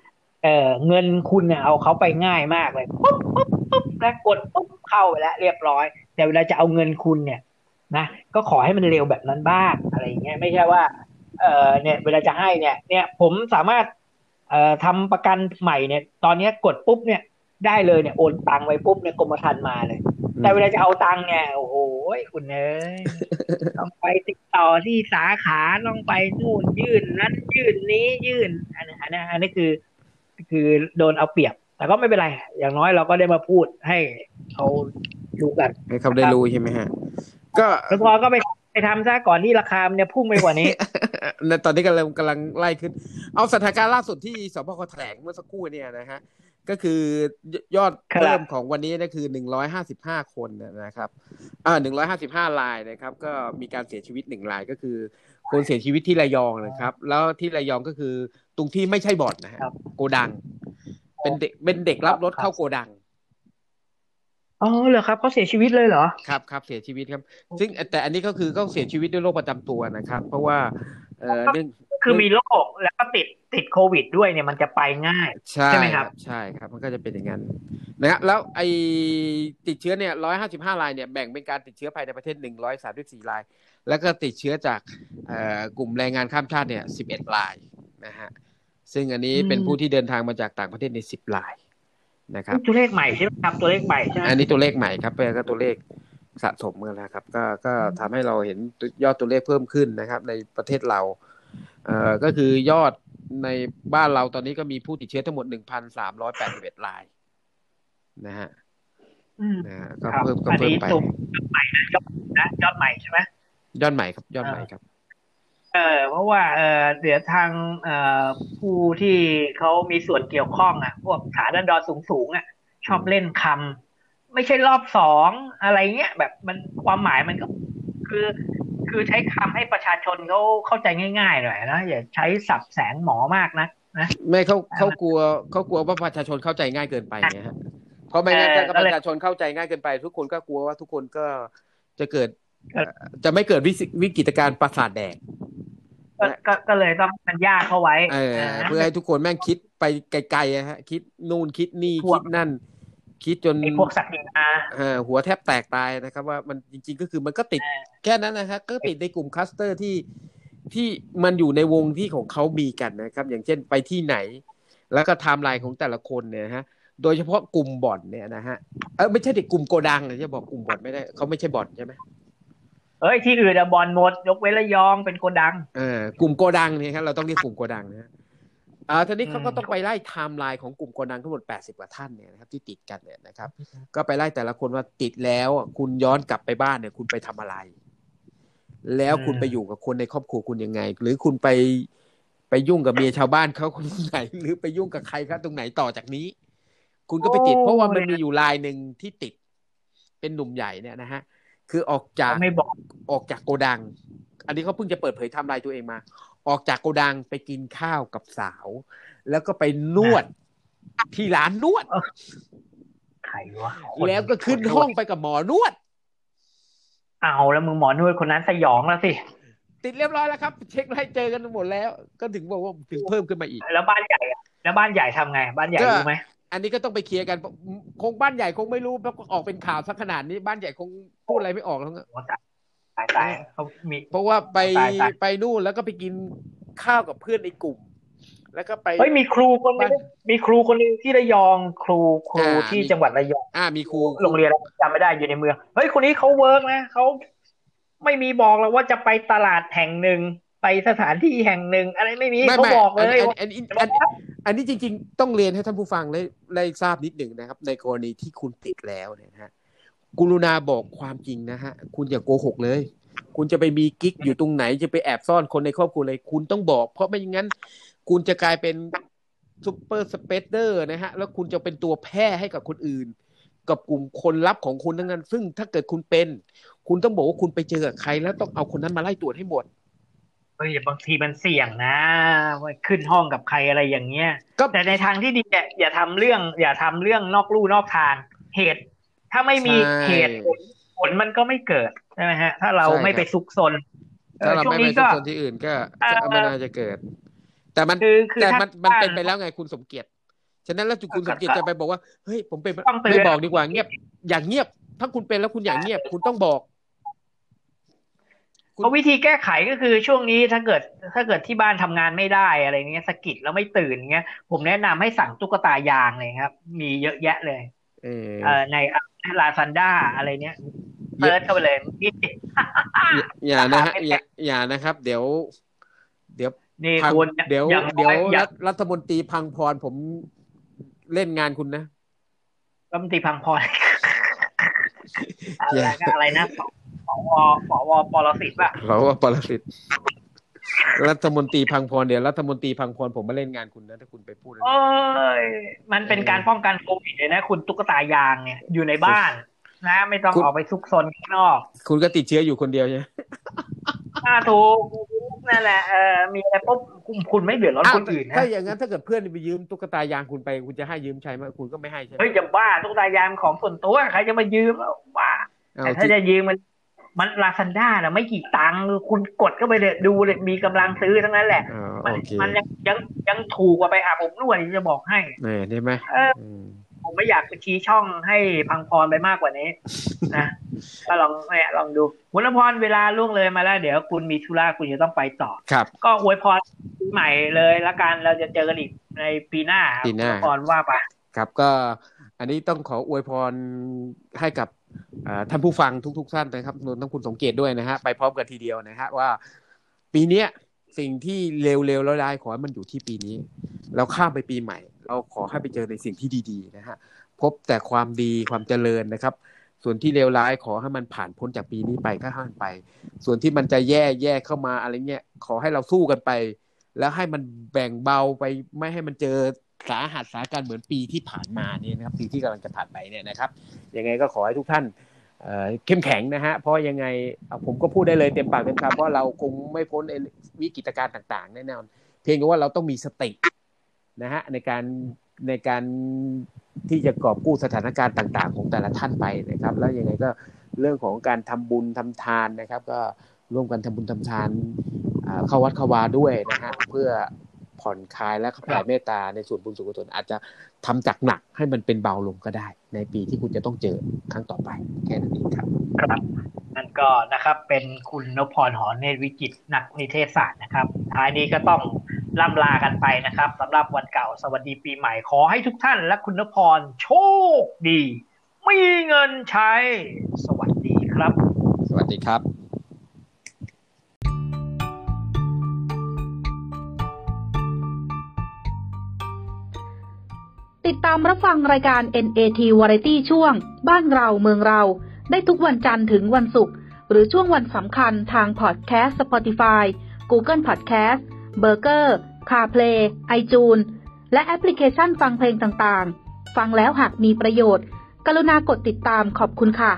เอ่อเงินคุณเนี่ยเอาเขาไปง่ายมากเลยปุ๊บปุ๊บปุ๊บแล้วกดปุ๊บเข้าไปแล้วเรียบร้อย แต่เวลาจะเอาเงินคุณเนี่ยนะก็ขอให้มันเร็วแบบนั้นบ้างอะไรอย่างเงี้ยไม่ใช่ว่า เอ่อเนี่ยเวลาจะให้เนี่ย เนี่ยผมสามารถเอ่อทำประกันใหม่เนี่ย ตอนเนี้ยกดปุ๊บเนี่ยได้เลยเนี่ยโอนตังไว้ปุ๊บเนี่ยกรมธรรม์มาเลย แต่เวลาจะเอาตังค์เนี่ยโอ้โหคุณเอ้ยต้องไปติดต่อที่สาขาต้องไปนู่นยื่นนั้นยื่นนี้ยื่นอันนี้อันนี้อันนี้คือ คือโดนเอาเปรียบ แต่ก็ไม่เป็นไร อย่างน้อยเราก็ได้มาพูดให้เขารู้กัน ให้เขาได้รู้ใช่ไหมฮะ ก็แล้วพอก็ไปไป ทำซะก่อนที่ราคามันจะพุ่งไปกว่านี้ในตอนนี้กำลังกำลังไล่ขึ้น เอาสถานการณ์ล่าสุดที่สบคแถลงเมื่อสักครู่เนี่ยนะฮะก็คือยอดครับเพิ่มของวันนี้นะคือหนึ่งร้อยห้าสิบห้าคนนะครับอ่าหนึ่งร้อยห้าสิบห้ารายนะครับ ก็มีการเสียชีวิตหนึ่งรายก็คือ คนเสียชีวิตที่ระยองนะครับ แล้วที่ระยองก็คือตรงที่ไม่ใช่บ่อนนะฮะครับโกดัง เป็นเด็กเป็นเด็กรับรถครับเข้าโกดัง อ๋อเหรอครับเขาเสียชีวิตเลยเหรอ ครับครับเสียชีวิตครับ ซึ่งแต่อันนี้ก็คือก็เสียชีวิตด้วยโรคประจำตัวนะครับ เพราะว่าเอ่อเนื่องคือมีโรคแล้วก็ติดติดโควิดด้วยเนี่ยมันจะไปง่ายใช่ใช่ไหมครับ ใช่ครับ มันก็จะเป็นอย่างนั้นนะฮะแล้วไอติดเชื้อเนี่ยร้อยห้าสิบห้ารายเนี่ยแบ่งเป็นการติดเชื้อภายในประเทศหนึ่งร้อยสามสิบสี่ราย แล้วก็ติดเชื้อจากเอ่อกลุ่มแรงงานข้ามชาติเนี่ยสิบเอ็ดรายนะฮะซึ่งอันนี้เป็นผู้ที่เดินทางมาจากต่างประเทศในสิบราย นะครับตัวเลขใหม่ใช่ไหมครับตัวเลขใหม่ใช่ไหมอันนี้ตัวเลขใหม่ครับเป็นก็ตัวเลขสะสมกันแล้วครับ ก็ก็ทำให้เราเห็นยอดตัวเลขเพิ่มขึ้นนะครับ ในประเทศเราเอ่อก็คือยอดในบ้านเราตอนนี้ก็มีผู้ติดเชื้อทั้งหมดหนึ่งพันสามร้อยแปดสิบเอ็ดรายนะฮะอืมนะฮะก็ครับเพิ่มก็อันเพิ่มนี้ไปสูงใหม่นะยอดนะยอดใหม่ใช่ไหมยอดใหม่ครับ ยอดใหม่ครับ เออเพราะว่าเออเดี๋ยวทางเอ่อผู้ที่เขามีส่วนเกี่ยวข้องอะ พวกฐานดอนสูงสูงๆอะ ชอบเล่นคำไม่ใช่รอบสองอะไรเงี้ยแบบมันความหมายมันก็คือ คือใช้คำให้ประชาชนเขาเข้าใจง่ายๆหน่อยนะอย่าใช้สับแสงหมอมากนะนะไม่เขาเขากลัวเขากลัวว่าประชาชนเข้าใจง่ายเกินไปไงฮะเพราะไม่งั้นเออถ้าก็ปเลยระชาชนเข้าใจง่ายเกินไป ทุกคนก็กลัวว่าทุกคนก็จะเกิดเออเอ่อจะไม่เกิดวิสิวิกฤตการณ์ประสาทแดก ก็ก็ก็เลยต้องมันยากเข้าไว้เออนะเพื่อให้ทุกคนแม่งคิดไปไกลๆอะฮะ คิดนู่นคิดนี่พวกคิดนั่น คิดจนไอ้พวกสัตว์ดินมาเออหัวแทบแตกตายนะครับ ว่ามันจริง ๆ ก็คือมันก็ติดเออแค่นั้นนะครับก็ติดในกลุ่มคลัสเตอร์ที่ที่มันอยู่ในวงที่ของเขามีกันนะครับ อย่างเช่นไปที่ไหน แล้วก็ไทม์ไลน์ของแต่ละคนเนี่ยนะฮะ โดยเฉพาะกลุ่มบ่อนเนี่ยนะฮะเออไม่ใช่เด็กกลุ่มโกดังนะจะบอกกลุ่มบ่อนไม่ได้เขาไม่ใช่บ่อนใช่ไหม เอ้ยที่อื่นอะบ่อนหมด ยกเว้นระยองเป็นโกดังเออกลุ่มโกดังเนี่ยครับเราต้องเรียกกลุ่มโกดังนะฮะอ่าทีนี้เขาก็อืมต้องไปไล่ไทม์ไลน์ของกลุ่มโกดังทั้งหมด 80 กว่าท่านเนี่ยนะครับที่ติดกันเนี่ยนะครับ ก็ไปไล่แต่ละคนว่าติดแล้วอะคุณย้อนกลับไปบ้านเนี่ย คุณไปทำอะไร แล้วคุณไปอยู่กับคนในครอบครัวคุณยังไง หรือคุณไปไปยุ่งกับเมียชาวบ้านเขาคนไหน หรือไปยุ่งกับใครครับตรงไหนต่อจากนี้ คุณก็ไปติดโอ้เพราะว่ามันมีอยู่รายหนึ่งที่ติด เป็นหนุ่มใหญ่เนี่ยนะฮะ คือออกจากไม่บอกออกจากโกดัง อันนี้เขาเพิ่งจะเปิดเผยไทำลายตัวเองมา ออกจากโกดังไปกินข้าวกับสาว แล้วก็ไปนวดที่ร้านนวดใครวะคนแล้วก็ขึ้นห้องไปกับหมอนวด เอาแล้วมึงหมอนวดคนนั้นสยองแล้วสิ ติดเรียบร้อยแล้วครับ เช็คให้เจอกันหมดแล้ว ก็ถึงบอกว่าถึงเพิ่มขึ้นมาอีก แล้วบ้านใหญ่อะแล้วบ้านใหญ่ทำไง บ้านใหญ่ก็รู้ไหม อันนี้ก็ต้องไปเคลียร์กันคงบ้านใหญ่คงไม่รู้เพราะออกเป็นข่าวสักขนาดนี้บ้านใหญ่คงพูดอะไรไม่ออกแล้วมั้งโอ้ตายตายตายเขามีเพราะว่าไปตายตายไปนู่นแล้วก็ไปกินข้าวกับเพื่อนในกลุ่ม แล้วก็ไปเฮ้ยมีครูคนนึงมีครูคนนึงที่ระยองครูครูอ่าที่มีจังหวัดระยองอ่ามีครูโรงเรียนอะไรจำไม่ได้อยู่ในเมืองเฮ้ยคนนี้เขาเวิร์กนะเขาไม่มีบอกแล้วว่าจะไปตลาดแห่งหนึ่ง ไปสถานที่แห่งหนึ่ง อะไรไม่มีไม่เขาไม่บอกเลยอันว่าอันอันอันอันอันนี้จริง ๆ ต้องเรียนให้ท่านผู้ฟังได้ได้ทราบนิดหนึ่งนะครับ ในกรณีที่คุณติดแล้วเนี่ยนะฮะกรุณาบอกความจริงนะฮะ คุณอย่าโกหกเลย คุณจะไปมีกิ๊กอยู่ตรงไหนจะไปแอบซ่อนคนในครอบครัวเลยคุณต้องบอก เพราะไม่อย่างนั้น คุณจะกลายเป็น super spreader นะฮะ แล้วคุณจะเป็นตัวแพร่ให้กับคนอื่น กับกลุ่มคนลับของคุณทั้งนั้น ซึ่งถ้าเกิดคุณเป็น คุณต้องบอกว่าคุณไปเจอกับใคร แล้วต้องเอาคนนั้นมาไล่ตรวจให้หมด เฮ้ยบางทีมันเสี่ยงนะว่าขึ้นห้องกับใครอะไรอย่างเงี้ยก็แต่ในทางที่ดีเนี่ยอย่าทำเรื่อง อย่าทำเรื่องนอกลู่นอกทาง เหตุ ถ้าไม่มีใช่เหตุผลผลมันก็ไม่เกิดใช่ไหมฮะ ถ้าเราใช่ครับไม่ไปซุกซนเอถ้าอเราช่วงไม่ไปนี้ทุก็กคนที่อื่นก็เอ่อก็ไม่น่าจะเกิด แต่มันคือคือแต่ถ้ามันมันถ้าเป็นไปแล้วไงคุณสมเกียรติฉะนั้นแล้วคุณสมเกียรติจะไปบอกว่าเฮ้ยผมเป็นต้องเตือนไม่บอกดีกว่าเงียบ อย่างเงียบ ถ้าคุณเป็นแล้วคุณอย่างเงียบ คุณต้องบอก เพราะวิธีแก้ไขก็คือช่วงนี้ถ้าเกิดถ้าเกิดที่บ้านทำงานไม่ได้อะไรเงี้ยสะกิดแล้วไม่ตื่นเงี้ยผมแนะนำให้สั่งตุ๊กตายางเลยครับ มีเยอะแยะเลยเออเอ่อในลาซันด้าอะไรเนี้ยเซิร์ชเข้าไปเลยนี่อย่าอย่านะฮะอย่าอย่านะครับ เดี๋ยว เดี๋ยวนี่พังคุณเดี๋ยวอย่างเดี๋ยวน้ออรัย่างฐรัฐมนตรีพังพรผมเล่นงานคุณนะรัฐมนตรีพังพรออะไรย่านะอะไรนะส วสวปรสิตป่ะเราว่าปรสิตรัฐมนตรีพังพรเดี๋ยวรัฐมนตรีพังพรผมมาเล่นงานคุณนะถ้าคุณไปพูดอะไรเอ้ยมันเป็นการป้องกันโควิดเลยนะ คุณตุ๊กตายางเนี่ยอยู่ในบ้านนะไม่ต้องคุณออกไปซุกซนข้างนอก คุณก็ติดเชื้ออยู่คนเดียวใช่ไหมถ้าถูกนั่นแหละเออมีอะไรปุ๊บคุณคุณไม่เดือดร้อนอ้าวคนอื่นนะถ้าอย่างนั้นถ้าเกิดเพื่อนไปยืมตุ๊กตายางคุณไปคุณจะให้ยืมใช้ไหมคุณก็ไม่ให้ใช่ไหมเฮ้ยจะบ้าตุ๊กตายางของส่วนตัวใครจะมายืมแล้วบ้าเอาแต่ถ้าที่จะยืมมัน มันลาซันด้าน่ะไม่กี่ตังค์คุณกดเข้าไปเลยดูเลยมีกำลังซื้อทั้งนั้นแหละอ๋อมันโอเคมันยังยังยังถูกกว่าไปอาบอบนวดจะบอกให้แหมได้ไหมเอออืมผมไม่อยากไปชี้ช่องให้พังพรไปมากกว่านี้ นะก็ลองเนี่ยลองดูคุณนพรเวลาล่วงเลยมาแล้ว เดี๋ยวคุณมีธุระคุณจะต้องไปต่อครับ ก็อวยพรปีใหม่เลยละกันเราจะเจอกันอีกในปีหน้าครับปีหน้าคุณนพรว่าไปครับก็อันนี้ต้องขออวยพรให้กับอ่า ท่านผู้ฟังทุกๆท่านนะครับรวมทั้งคุณสงเกตด้วยนะฮะไปพร้อมกันทีเดียวนะฮะว่า ปีเนี้ยสิ่งที่เร็วๆแล้วได้ขอให้มันอยู่ที่ปีนี้ เราข้ามไปปีใหม่ เราขอให้ไปเจอในสิ่งที่ดีๆนะฮะพบแต่ความดีความเจริญนะครับ ส่วนที่เลวร้ายขอให้มันผ่านพ้นจากปีนี้ไปก็ให้มันไป ส่วนที่มันจะแย่แย่เข้ามาอะไรเงี้ยขอให้เราสู้กันไป แล้วให้มันแบ่งเบาไปไม่ให้มันเจอ สาหัสสาการเหมือนปีที่ผ่านมาเนี่ยนะครับปีที่กำลังจะผ่านไปเนี่ยนะครับยังไงก็ขอให้ทุกท่านเเข้มแข็งนะฮะเพราะยังไงผมก็พูดได้เลยเต็มปากเต็มคำเพราะเราคงไม่พ้นวิกฤตการณ์ต่างๆแน่นอนเพียงแต่ว่าเราต้องมีสตินะฮะในการในการที่จะกอบกู้สถานการณ์ต่าง ๆ ของแต่ละท่านไปนะครับ แล้วยังไงก็เรื่องของการทำบุญทำทานนะครับ ก็ร่วมกันทำบุญทำทานเข้าวัดเข้าวาด้วยนะฮะเพื่อ ผ่อนคลายและแผ่เมตตาในส่วนบุญส่วนกุศลอาจจะทำจากหนักให้มันเป็นเบาลงก็ได้ ในปีที่คุณจะต้องเจอครั้งต่อไปแค่นั้นเองครับครับนั่นก็นะครับเป็นคุณนพพรหอเนตรวิจิตรนักนิเทศศาสตร์นะครับท้ายนี้ก็ต้องล่ำลากันไปนะครับสำหรับวันเก่าสวัสดีปีใหม่ขอให้ทุกท่านและคุณนพพรโชคดี มีเงินใช้ สวัสดีครับ สวัสดีครับ ติดตามรับฟังรายการ NAT Variety ช่วง บ้านเราเมืองเรา ได้ทุกวันจันทร์ถึงวันศุกร์หรือช่วงวันสำคัญทางพอดแคสต์ Spotify Google Podcast b u r g e r CarPlay iTunes และแอปพลิเคชันฟังเพลงต่างๆ ฟังแล้วหากมีประโยชน์ กรุณากดติดตามขอบคุณค่ะ